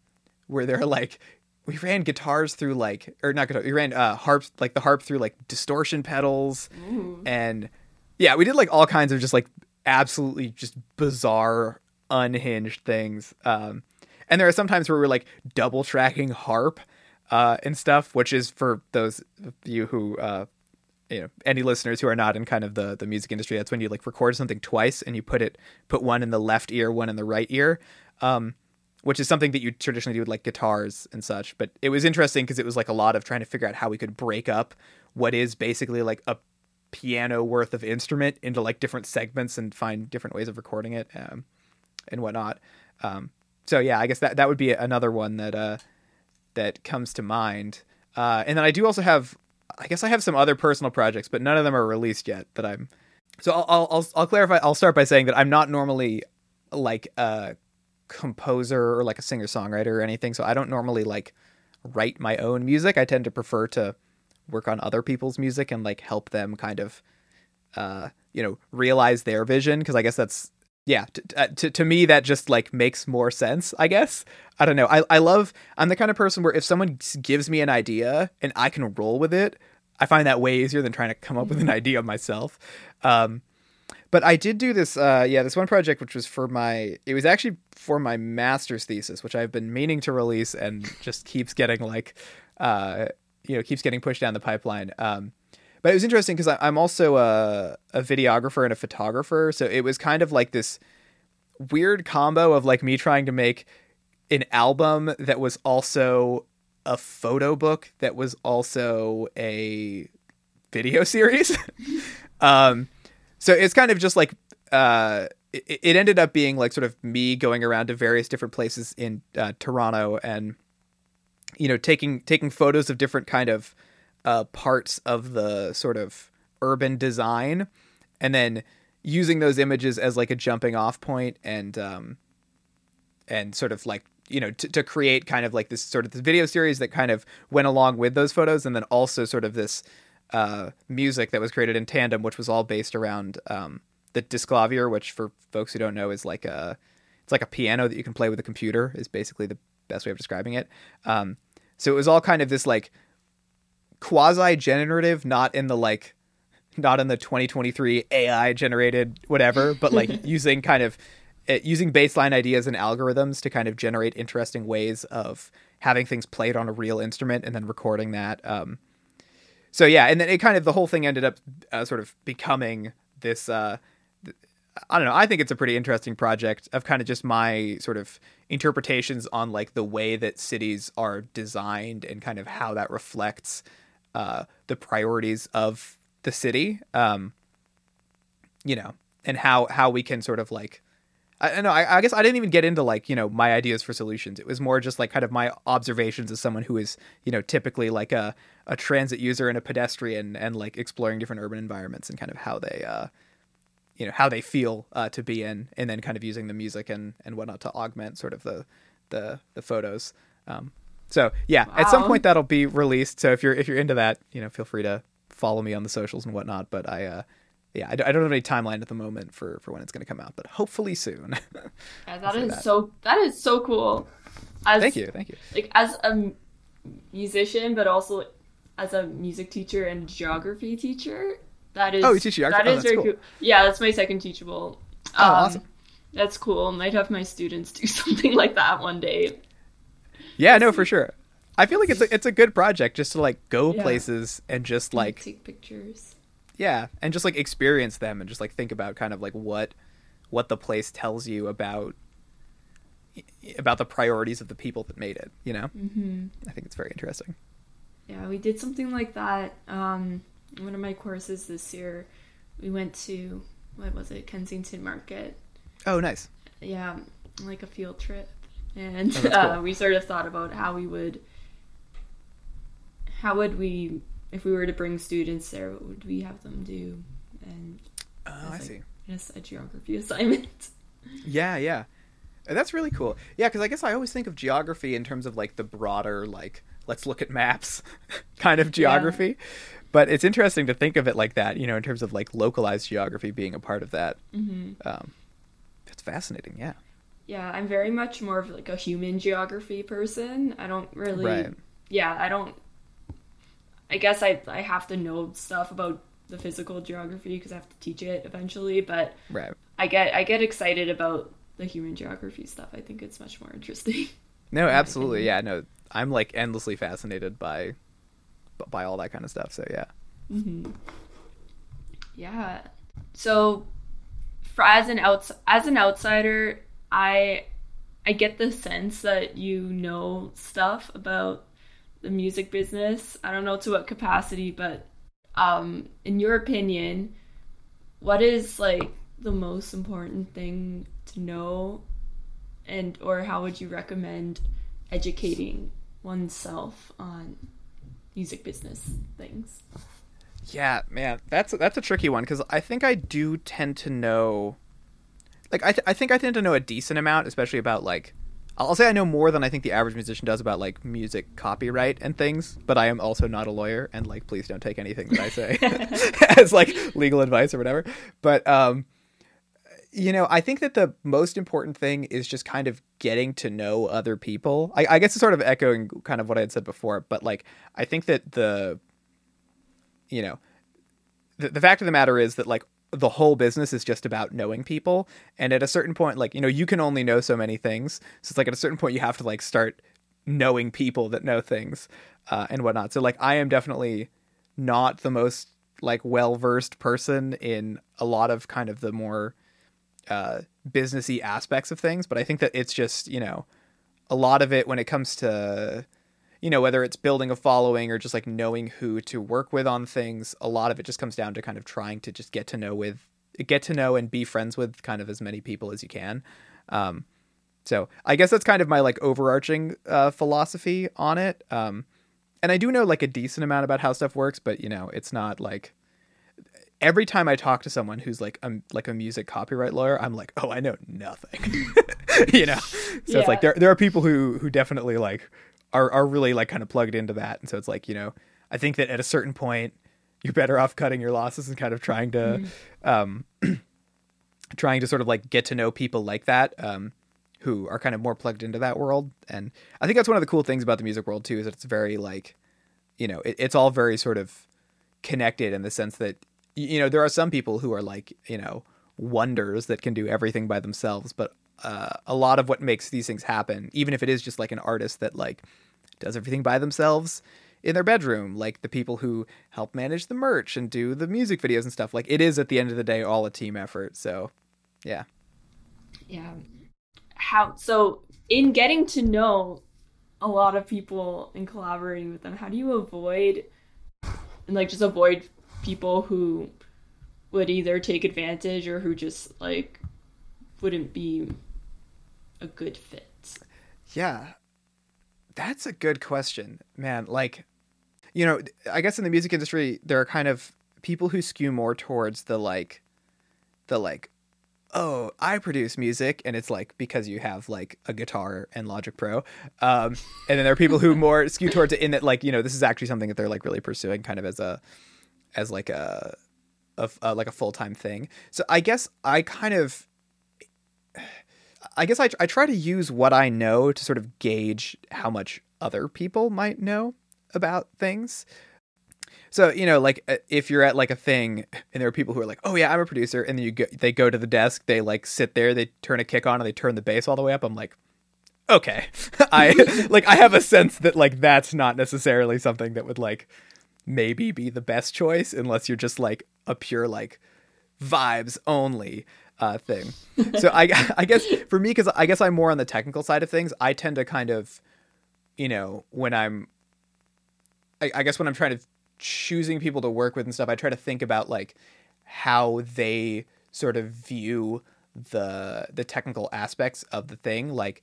where there are like we ran guitars through like or not guitar we ran uh harps like the harp through like distortion pedals Ooh. and yeah we did like all kinds of just like absolutely just bizarre unhinged things um and there are sometimes where we're like double tracking harp uh and stuff which is for those of you who uh you know any listeners who are not in kind of the the music industry that's when you like record something twice and you put it put one in the left ear one in the right ear um which is something that you traditionally do with like guitars and such. But it was interesting because it was like a lot of trying to figure out how we could break up what is basically like a piano worth of instrument into like different segments and find different ways of recording it um, and whatnot. Um, so yeah, I guess that that would be another one that uh, that comes to mind. Uh, and then I do also have, I guess I have some other personal projects, but none of them are released yet. That I'm. So I'll I'll I'll clarify. I'll start by saying that I'm not normally like a composer or like a singer songwriter or anything. So I don't normally like write my own music. I tend to prefer to work on other people's music and like help them kind of, uh, you know, realize their vision. Because I guess that's yeah to, uh, to, to me that just like makes more sense i guess i don't know I, I love i'm the kind of person where if someone gives me an idea and i can roll with it i find that way easier than trying to come up with an mm-hmm. idea myself um, but I did do this, uh, yeah, this one project which was for my. It was actually for my master's thesis, which I've been meaning to release and just keeps getting like, uh, you know, keeps getting pushed down the pipeline. Um, but it was interesting because I'm also a, a videographer and a photographer, so it was kind of like this weird combo of like me trying to make an album that was also a photo book that was also a video series. um, so it's kind of just like uh, it, it, ended up being like sort of me going around to various different places in uh, Toronto and you know taking taking photos of different kind of uh, parts of the sort of urban design and then using those images as like a jumping off point and um, and sort of like you know to, to create kind of like this sort of this video series that kind of went along with those photos and then also sort of this uh, music that was created in tandem, which was all based around um, the Disklavier, which for folks who don't know is like a it's like a piano that you can play with a computer. Is basically the best way of describing it. Um, so it was all kind of this like quasi generative, not in the like not in the 2023 AI generated whatever, but like using kind of it, using baseline ideas and algorithms to kind of generate interesting ways of having things played on a real instrument and then recording that. Um, so yeah, and then it kind of the whole thing ended up uh, sort of becoming this. Uh, I don't know. I think it's a pretty interesting project of kind of just my sort of interpretations on like the way that cities are designed and kind of how that reflects uh, the priorities of the city. Um, you know, and how how we can sort of like I know. I, I, guess I didn't even get into like you know my ideas for solutions. It was more just like kind of my observations as someone who is you know typically like a a transit user and a pedestrian and like exploring different urban environments and kind of how they uh you know how they feel uh, to be in, and then kind of using the music and and whatnot to augment sort of the the the photos. Um, so yeah, wow. at some point that'll be released. So if you're if you're into that, you know, feel free to follow me on the socials and whatnot. But I uh, yeah, I, don't have any timeline at the moment for for when it's going to come out, but hopefully soon. yeah, that is that. so that is so cool. As, thank you, thank you. Like as a musician, but also as a music teacher and geography teacher, that is oh, you teach geography. That oh, is very cool. cool. Yeah, that's my second teachable. Oh, um, awesome. That's cool. Might have my students do something like that one day. Yeah, no, for sure. I feel like it's a it's a good project just to like go yeah. places and just like take pictures. Yeah and just like experience them and just like think about kind of like what what the place tells you about about the priorities of the people that made it you know? Mm-hmm. i think it's very interesting. Yeah we did something like that um one of my courses this year. We went to what was it kensington market. Oh nice. Yeah like a field trip and oh, uh, cool. we sort of thought about how we would how would we if we were to bring students there, what would we have them do? And oh, I like, see. Just a geography assignment. Yeah, yeah, that's really cool. Yeah, because I guess I always think of geography in terms of like the broader like let's look at maps kind of geography. Yeah. But it's interesting to think of it like that, you know, in terms of like localized geography being a part of that. Mm-hmm. Um, it's fascinating, yeah. Yeah, I'm very much more of like a human geography person. I don't really, right. yeah, I don't I guess I I have to know stuff about the physical geography because I have to teach it eventually. But right. I get I get excited about the human geography stuff. I think it's much more interesting. No, absolutely. Yeah, no, I'm like endlessly fascinated by by all that kind of stuff. So yeah. Mm-hmm. Yeah. So, for as an outs as an outsider, I I get the sense that you know stuff about the music business. I don't know to what capacity, but um, in your opinion, what is like the most important thing to know, and or how would you recommend educating oneself on music business things? Yeah, man, that's that's a tricky one because I think I do tend to know, like I th- I think I tend to know a decent amount, especially about like I'll say I know more than I think the average musician does about like music copyright and things, but I am also not a lawyer and like please don't take anything that I say as like legal advice or whatever. But um you know, I think that the most important thing is just kind of getting to know other people. I, I guess it's sort of echoing kind of what I had said before, but like I think that the you know the, the fact of the matter is that like the whole business is just about knowing people. And at a certain point like you know you can only know so many things. So it's like at a certain point you have to like start knowing people that know things uh, and whatnot. So like i am definitely not the most like well versed person in a lot of kind of the more uh businessy aspects of things. But i think that it's just you know a lot of it when it comes to you know, whether it's building a following or just like knowing who to work with on things, a lot of it just comes down to kind of trying to just get to know with get to know and be friends with kind of as many people as you can. Um, so I guess that's kind of my like overarching uh, philosophy on it. Um, and I do know like a decent amount about how stuff works, but you know, it's not like every time I talk to someone who's like a like a music copyright lawyer, I'm like, oh, I know nothing. you know, so yeah. it's like there there are people who who definitely like are are really like kind of plugged into that, and so it's like you know, I think that at a certain point, you're better off cutting your losses and kind of trying to, mm-hmm. um, trying to sort of like get to know people like that. Um, who are kind of more plugged into that world. And I think that's one of the cool things about the music world too, is that it's very like, you know, it, it's all very sort of connected in the sense that, you know, there are some people who are like, you know, wonders that can do everything by themselves, but uh, a lot of what makes these things happen, even if it is just like an artist that like does everything by themselves in their bedroom, like the people who help manage the merch and do the music videos and stuff. Like it is at the end of the day all a team effort. So, yeah. Yeah. How so in getting to know a lot of people and collaborating with them, how do you avoid and like just avoid people who would either take advantage or who just like wouldn't be a good fit? Yeah. That's a good question, man. Like, you know, I guess in the music industry, there are kind of people who skew more towards the like, the like, oh, I produce music, and it's like because you have like a guitar and Logic Pro, um, and then there are people who more skew towards it in that like you know this is actually something that they're like really pursuing, kind of as a, as like a, of uh, like a full time thing. So I guess I kind of I guess I, I try to use what I know to sort of gauge how much other people might know about things. So you know, like uh, if you're at like a thing and there are people who are like, "Oh yeah, I'm a producer," and then you go, they go to the desk, they like sit there, they turn a kick on, and they turn the bass all the way up. I'm like, okay, I like I have a sense that like that's not necessarily something that would like maybe be the best choice unless you're just like a pure like vibes only uh, thing. So I, I guess for me, because I guess I'm more on the technical side of things, I tend to kind of, you know, when I'm, I, I guess when I'm trying to choosing people to work with and stuff, I try to think about like how they sort of view the the technical aspects of the thing, like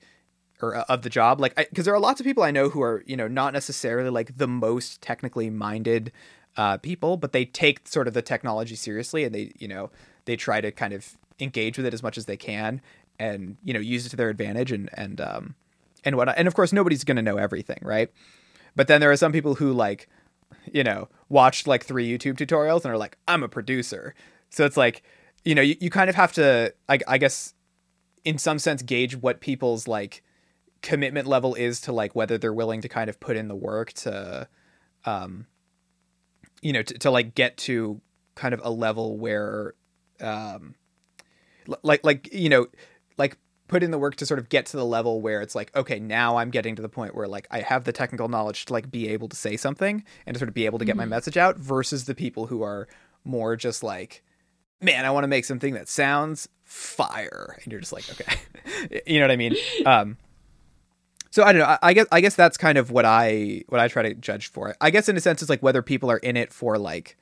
or uh, of the job like because there are lots of people i know who are you know not necessarily like the most technically minded uh, people but they take sort of the technology seriously and they you know they try to kind of engage with it as much as they can and you know use it to their advantage and and um and what and of course nobody's going to know everything right? But then there are some people who like you know watched like three youtube tutorials and are like i'm a producer. So it's like you know you, you kind of have to I, I guess in some sense gauge what people's like commitment level is to like whether they're willing to kind of put in the work to um you know to, to like get to kind of a level where um like like you know like put in the work to sort of get to the level where it's like okay now i'm getting to the point where like i have the technical knowledge to like be able to say something and to sort of be able to get mm-hmm. my message out versus the people who are more just like man i want to make something that sounds fire and you're just like okay you know what i mean um so I don't know. I, I, guess I guess that's kind of what I what I try to judge for. I guess in a sense, it's like whether people are in it for like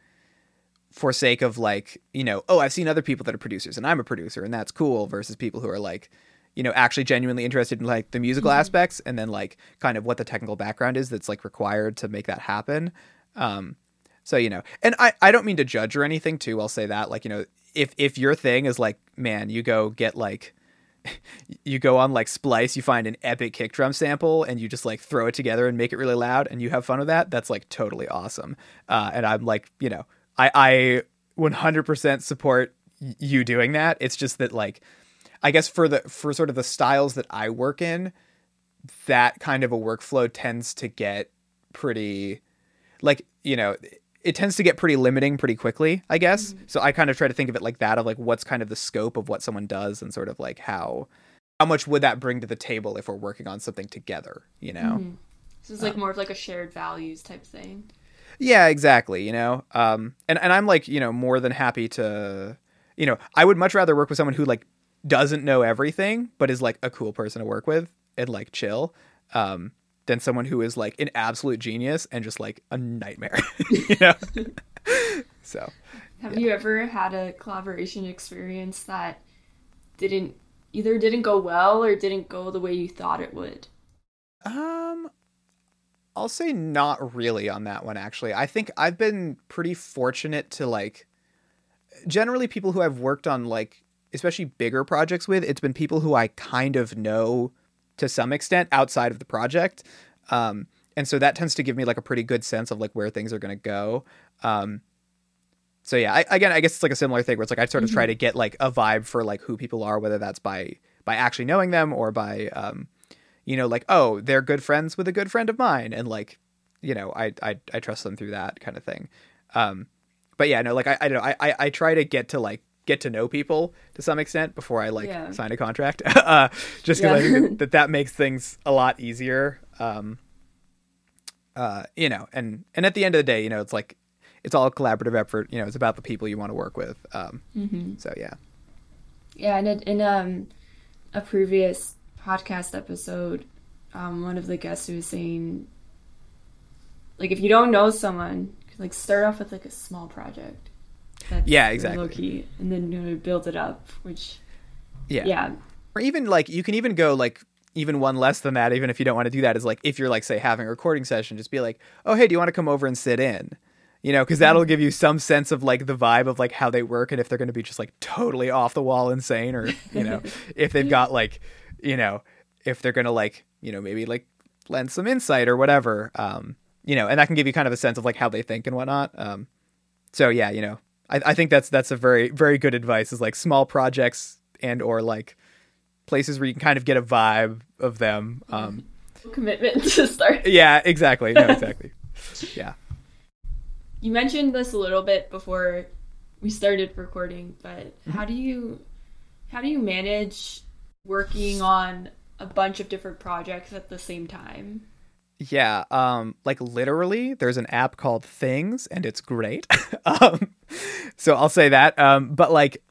for sake of like you know oh i've seen other people that are producers and i'm a producer and that's cool versus people who are like you know actually genuinely interested in like the musical mm-hmm. aspects and then like kind of what the technical background is that's like required to make that happen um so you know and i i don't mean to judge or anything too i'll say that like you know if if your thing is like man you go get like you go on like splice you find an epic kick drum sample and you just like throw it together and make it really loud and you have fun with that that's like totally awesome uh, and i'm like you know I I 100% support you doing that. It's just that like I guess for the for sort of the styles that I work in, that kind of a workflow tends to get pretty like, you know, it tends to get pretty limiting pretty quickly, I guess. Mm-hmm. So I kind of try to think of it like that of like what's kind of the scope of what someone does and sort of like how how much would that bring to the table if we're working on something together, you know? Mm-hmm. So it's like um, more of like a shared values type thing. Yeah, exactly. You know, um, and and I'm like, you know, more than happy to, you know, I would much rather work with someone who like doesn't know everything, but is like a cool person to work with and like chill, um, than someone who is like an absolute genius and just like a nightmare. you know. so. Have yeah. you ever had a collaboration experience that didn't either didn't go well or didn't go the way you thought it would? Um, I'll say not really on that one actually. I think I've been pretty fortunate to like generally people who I've worked on like especially bigger projects with, it's been people who I kind of know to some extent outside of the project. Um, and so that tends to give me like a pretty good sense of like where things are going to go. Um, so yeah, I, again, I guess it's like a similar thing where it's like I sort of mm-hmm. try to get like a vibe for like who people are, whether that's by by actually knowing them or by um, you know, like, oh, they're good friends with a good friend of mine, and like, you know, I I, I trust them through that kind of thing. Um, but yeah, no, like I I don't know, I, I I try to get to like get to know people to some extent before I like Yeah. sign a contract. uh, just because I Yeah. think that, that makes things a lot easier. Um, uh, you know, and and at the end of the day, you know, it's like it's all a collaborative effort. You know, it's about the people you want to work with. Um, Mm-hmm. so yeah, Yeah, and it, in um a previous podcast episode, um, one of the guests who was saying, like, if you don't know someone, like start off with like a small project. That's Yeah, exactly. Low key, and then you know build it up. Which yeah, yeah, or even like you can even go like even one less than that even if you don't want to do that is like if you're like say having a recording session just be like oh hey do you want to come over and sit in you know because that'll give you some sense of like the vibe of like how they work and if they're going to be just like totally off the wall insane or you know if they've got like you know if they're going to like you know maybe like lend some insight or whatever um you know and that can give you kind of a sense of like how they think and whatnot um so yeah you know I, I think that's that's a very very good advice is like small projects and or like places where you can kind of get a vibe of them um commitment to start. yeah exactly no exactly yeah You mentioned this a little bit before we started recording, but Mm-hmm. how do you how do you manage working on a bunch of different projects at the same time? Yeah, um, like literally, there's an app called Things, and it's great. um, so I'll say that. Um, but like,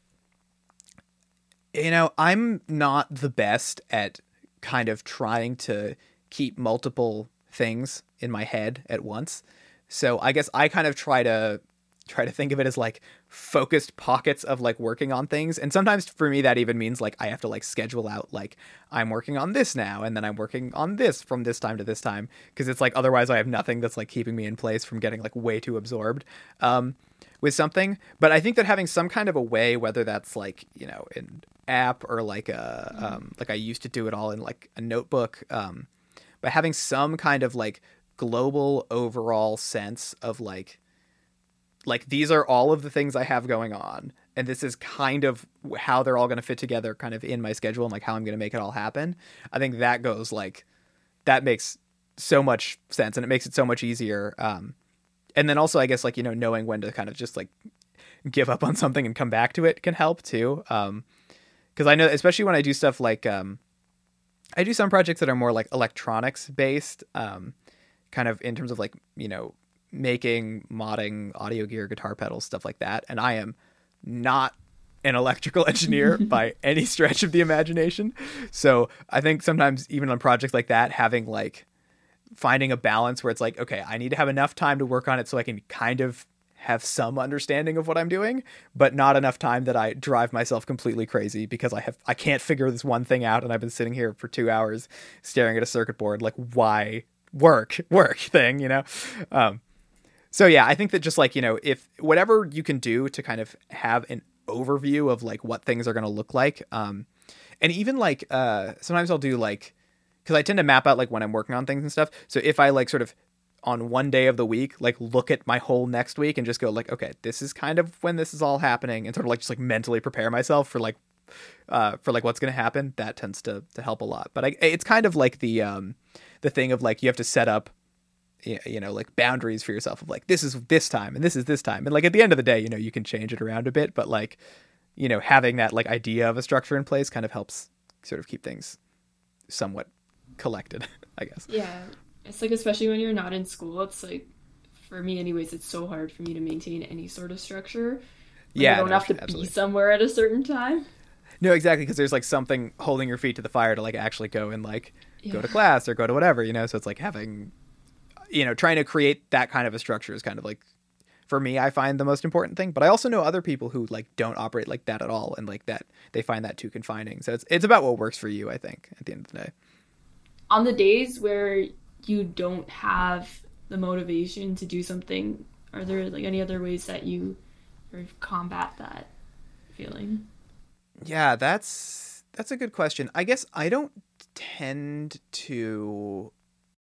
you know, I'm not the best at kind of trying to keep multiple things in my head at once. So I guess I kind of try to try to think of it as like focused pockets of like working on things. And sometimes for me that even means like i have to like schedule out like i'm working on this now and then i'm working on this from this time to this time because it's like otherwise i have nothing that's like keeping me in place from getting like way too absorbed um with something. But i think that having some kind of a way whether that's like you know an app or like a um like i used to do it all in like a notebook um but having some kind of like global overall sense of like like these are all of the things I have going on, and this is kind of how they're all going to fit together, kind of in my schedule, and like how I'm going to make it all happen. I think that goes like that makes so much sense, and it makes it so much easier. Um, and then also, I guess like you know knowing when to kind of just like give up on something and come back to it can help too. Um, because I know, especially when I do stuff like um, I do some projects that are more like electronics based, um, kind of in terms of like you know making modding audio gear guitar pedals stuff like that. And i am not an electrical engineer by any stretch of the imagination. So i think sometimes even on projects like that having like finding a balance where it's like okay i need to have enough time to work on it so i can kind of have some understanding of what i'm doing but not enough time that i drive myself completely crazy because i have i can't figure this one thing out and i've been sitting here for two hours staring at a circuit board like why work? Work thing you know? Um so yeah, I think that just like, you know, if whatever you can do to kind of have an overview of like what things are going to look like um and even like uh sometimes I'll do like cuz I tend to map out like when I'm working on things and stuff. So if I like sort of on one day of the week like look at my whole next week and just go like okay, this is kind of when this is all happening and sort of like just like mentally prepare myself for like uh for like what's going to happen, that tends to to help a lot. But I it's kind of like the um the thing of like you have to set up you know like boundaries for yourself of like this is this time and this is this time and like at the end of the day you know you can change it around a bit but like you know having that like idea of a structure in place kind of helps sort of keep things somewhat collected i guess Yeah, it's like especially when you're not in school, it's like for me, anyways, it's so hard for me to maintain any sort of structure. yeah you don't no, have to absolutely. be somewhere at a certain time. no exactly because there's like something holding your feet to the fire to like actually go and like go to class or go to whatever you know so it's like having you know trying to create that kind of a structure is kind of like for me i find the most important thing but i also know other people who like don't operate like that at all and like that they find that too confining so it's it's about what works for you i think at the end of the day On the days where you don't have the motivation to do something, are there like any other ways that you sort of combat that feeling? Yeah, that's that's a good question. I guess I don't tend to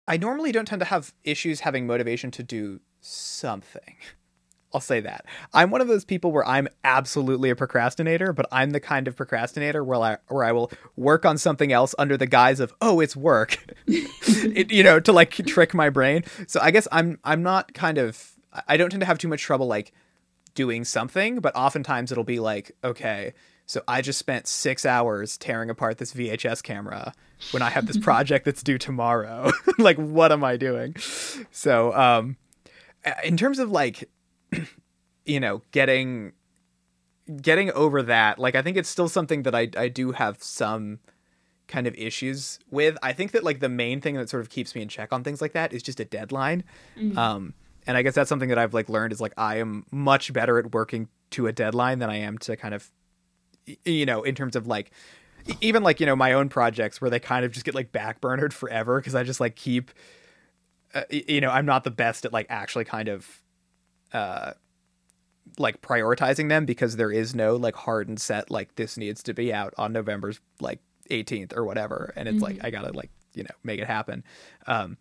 I normally don't tend to have issues having motivation to do something. I'll say that. I'm one of those people where I'm absolutely a procrastinator, but I'm the kind of procrastinator where I where I will work on something else under the guise of oh, it's work. it, you know, to like trick my brain. So I guess I'm I'm not kind of I don't tend to have too much trouble like doing something, but oftentimes it'll be like, okay, so I just spent six hours tearing apart this VHS camera when I have this project that's due tomorrow. like, what am I doing? So, um, in terms of like, you know, getting getting over that, like, I think it's still something that I I do have some kind of issues with. I think that like the main thing that sort of keeps me in check on things like that is just a deadline. Mm-hmm. Um, and I guess that's something that I've like learned is like I am much better at working to a deadline than I am to kind of, you know, in terms of like even like you know my own projects where they kind of just get like backburnered forever because I just like keep, uh, you know, I'm not the best at like actually kind of, uh, like prioritizing them because there is no like hard and set like this needs to be out on November's like 18th or whatever and it's mm-hmm. like i gotta like you know make it happen um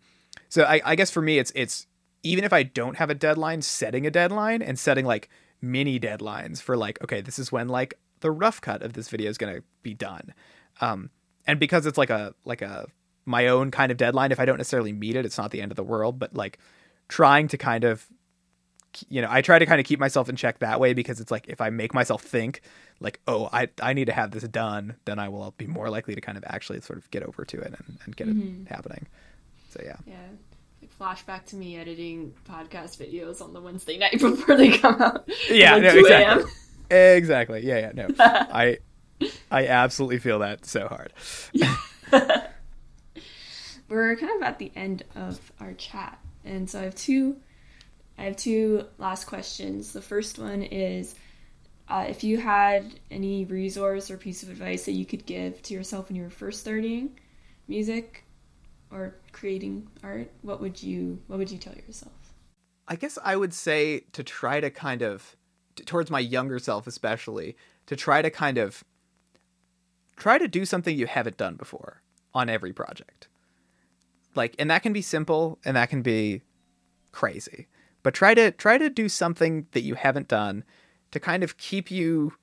so I, I guess for me it's it's even if i don't have a deadline setting a deadline and setting like mini deadlines for like okay this is when like the rough cut of this video is gonna be done um and because it's like a like a my own kind of deadline if i don't necessarily meet it it's not the end of the world but like trying to kind of you know, I try to kind of keep myself in check that way because it's like if I make myself think like, oh, I I need to have this done, then I will be more likely to kind of actually sort of get over to it and, and get mm-hmm. it happening. So yeah. Yeah. Like flashback to me editing podcast videos on the Wednesday night before they come out. Yeah, like no, exactly. Exactly. Yeah, yeah, no. I I absolutely feel that so hard. We're kind of at the end of our chat. And so I have two I have two last questions. The first one is uh, if you had any resource or piece of advice that you could give to yourself when you were first starting music or creating art, what would you what would you tell yourself? I guess I would say to try to kind of towards my younger self especially to try to kind of try to do something you haven't done before on every project. Like and that can be simple and that can be crazy but try to try to do something that you haven't done to kind of keep you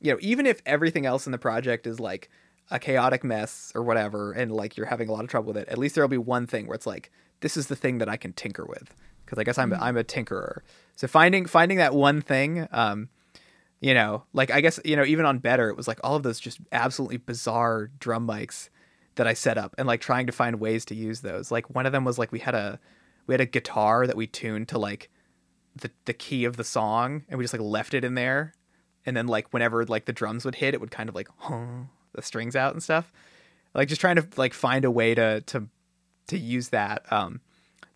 you know even if everything else in the project is like a chaotic mess or whatever and like you're having a lot of trouble with it at least there'll be one thing where it's like this is the thing that I can tinker with because I guess I'm mm-hmm. I'm a tinkerer. So finding finding that one thing um you know like I guess you know even on better it was like all of those just absolutely bizarre drum mics that I set up and like trying to find ways to use those. Like one of them was like we had a we had a guitar that we tuned to like the the key of the song and we just like left it in there. And then like whenever like the drums would hit it would kind of like hum the strings out and stuff. Like just trying to like find a way to to to use that um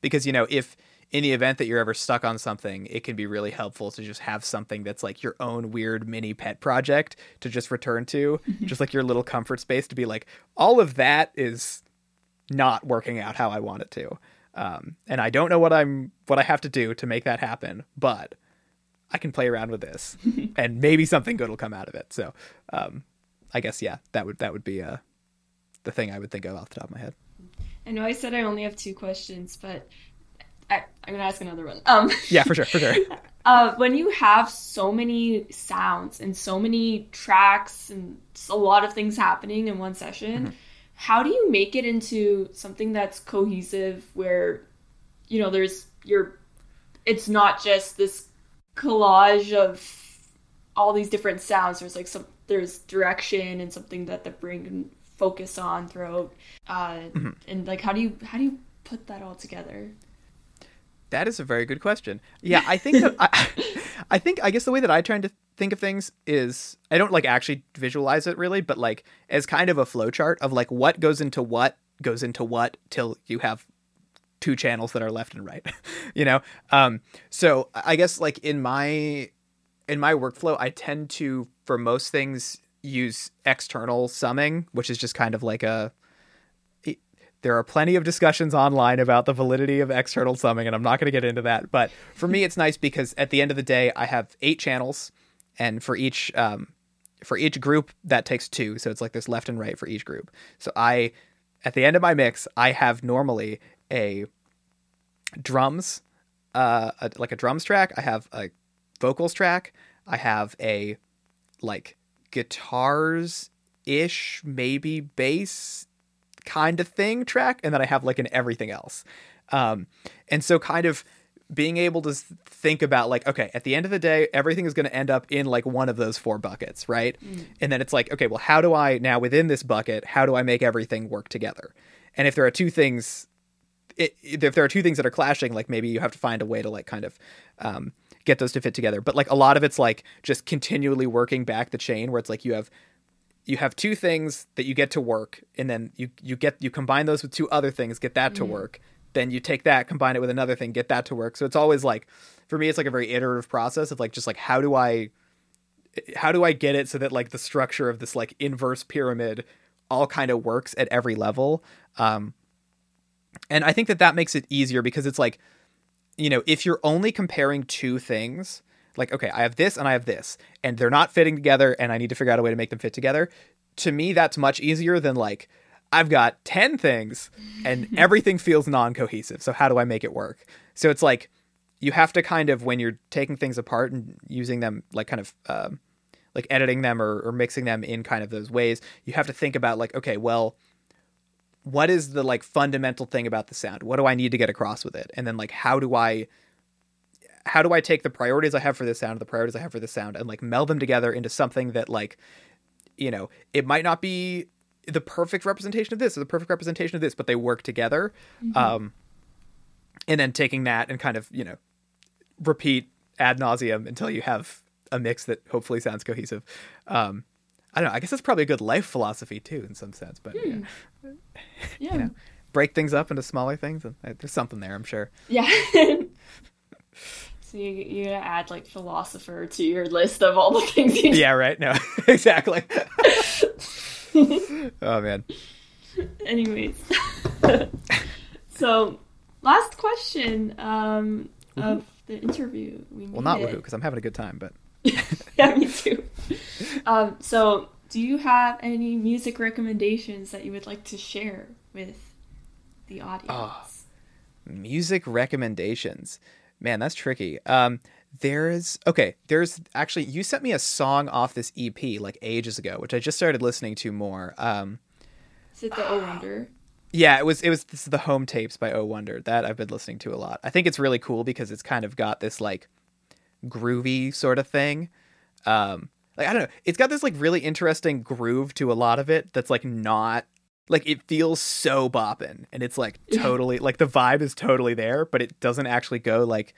because you know if in the event that you're ever stuck on something it can be really helpful to just have something that's like your own weird mini pet project to just return to mm-hmm. just like your little comfort space to be like all of that is not working out how I want it to um, and I don't know what I'm what I have to do to make that happen, but I can play around with this, and maybe something good will come out of it. So, um, I guess yeah, that would that would be uh, the thing I would think of off the top of my head. I know I said I only have two questions, but I, am gonna ask another one. Um, yeah, for sure, for sure. uh, when you have so many sounds and so many tracks and a lot of things happening in one session. Mm-hmm how do you make it into something that's cohesive where you know there's your it's not just this collage of all these different sounds there's like some there's direction and something that the brain can focus on throughout uh, mm-hmm. and like how do you how do you put that all together that is a very good question yeah i think that I, I think i guess the way that i try to think of things is I don't like actually visualize it really, but like as kind of a flowchart of like what goes into what goes into what till you have two channels that are left and right, you know? Um, so I guess like in my, in my workflow, I tend to, for most things, use external summing, which is just kind of like a, there are plenty of discussions online about the validity of external summing, and I'm not going to get into that. But for me, it's nice because at the end of the day, I have eight channels and for each um, for each group that takes two so it's like this left and right for each group so i at the end of my mix i have normally a drums uh a, like a drums track i have a vocals track i have a like guitars ish maybe bass kind of thing track and then i have like an everything else. Um and so kind of being able to think about like okay at the end of the day everything is going to end up in like one of those four buckets right? Mm. and then it's like okay well how do i now within this bucket how do i make everything work together? And if there are two things it, if there are two things that are clashing like maybe you have to find a way to like kind of um, get those to fit together. But like a lot of it's like just continually working back the chain where it's like you have you have two things that you get to work and then you you get you combine those with two other things get that to mm. work. Then you take that combine it with another thing get that to work. So it's always like for me it's like a very iterative process of like just like how do i how do i get it so that like the structure of this like inverse pyramid all kind of works at every level? Um and i think that that makes it easier because it's like you know if you're only comparing two things like okay i have this and i have this and they're not fitting together and i need to figure out a way to make them fit together to me that's much easier than like I've got 10 things and everything feels non cohesive. So, how do I make it work? So, it's like you have to kind of, when you're taking things apart and using them, like kind of um, like editing them or, or mixing them in kind of those ways, you have to think about, like, okay, well, what is the like fundamental thing about the sound? What do I need to get across with it? And then, like, how do I how do I take the priorities I have for this sound, the priorities I have for this sound, and like meld them together into something that like, you know, it might not be the perfect representation of this or the perfect representation of this, but they work together. Mm-hmm. Um, and then taking that and kind of, you know, repeat ad nauseum until you have a mix that hopefully sounds cohesive. Um, I don't know. I guess that's probably a good life philosophy too, in some sense. But yeah, hmm. yeah. you know, break things up into smaller things, and uh, there's something there, I'm sure. Yeah. so you you gotta add like philosopher to your list of all the things. you Yeah. Right. No. exactly. oh man. Anyways, so last question um, of the interview. We well, not woohoo because I'm having a good time, but yeah, me too. Um, so, do you have any music recommendations that you would like to share with the audience? Oh, music recommendations, man, that's tricky. Um, there's okay there's actually you sent me a song off this ep like ages ago which i just started listening to more um is it the oh wonder? Yeah it was it was this the home tapes by oh wonder that i've been listening to a lot. I think it's really cool because it's kind of got this like groovy sort of thing. Um like i don't know it's got this like really interesting groove to a lot of it that's like not like it feels so bopping and it's like totally like the vibe is totally there but it doesn't actually go like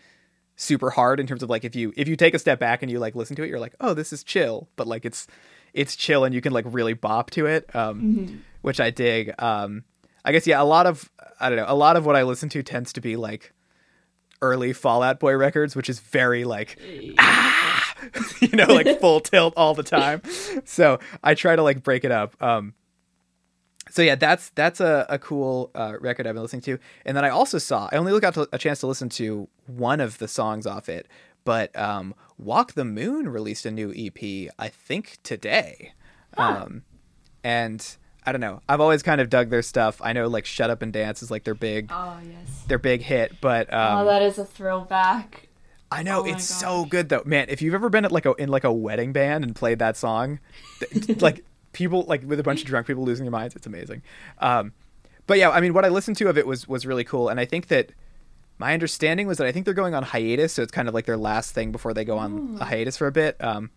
super hard in terms of like if you if you take a step back and you like listen to it you're like oh this is chill but like it's it's chill and you can like really bop to it um mm-hmm. which i dig um i guess yeah a lot of i don't know a lot of what i listen to tends to be like early Fall Out Boy records which is very like ah! you know like full tilt all the time so i try to like break it up um so yeah, that's that's a, a cool uh, record I've been listening to. And then I also saw I only got a chance to listen to one of the songs off it, but um, Walk the Moon released a new EP I think today, huh. um, and I don't know. I've always kind of dug their stuff. I know like Shut Up and Dance is like their big oh yes their big hit, but oh, um, oh that is a throwback. I know oh it's so good though, man. If you've ever been at like a in like a wedding band and played that song, like people like with a bunch of drunk people losing their minds. It's amazing. Um, but yeah, I mean, what I listened to of it was was really cool, and I think that my understanding was that I think they're going on hiatus, so it's kind of like their last thing before they go on Ooh. a hiatus for a bit. Um,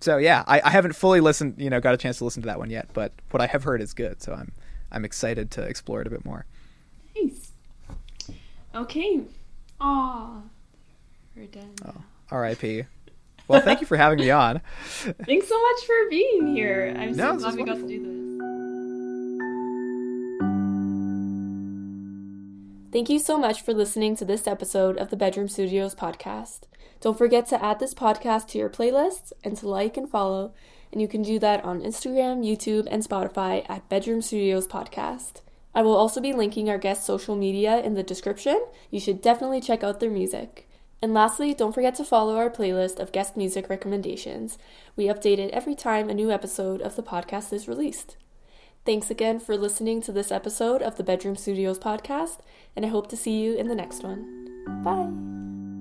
so yeah, I, I haven't fully listened, you know, got a chance to listen to that one yet, but what I have heard is good, so I'm I'm excited to explore it a bit more. Nice. Okay. Aw. We're done. Oh, R.I.P. Well, thank you for having me on. Thanks so much for being here. I'm no, so glad we got to do this. Thank you so much for listening to this episode of the Bedroom Studios podcast. Don't forget to add this podcast to your playlists and to like and follow, and you can do that on Instagram, YouTube, and Spotify at Bedroom Studios Podcast. I will also be linking our guest social media in the description. You should definitely check out their music. And lastly, don't forget to follow our playlist of guest music recommendations. We update it every time a new episode of the podcast is released. Thanks again for listening to this episode of the Bedroom Studios podcast, and I hope to see you in the next one. Bye.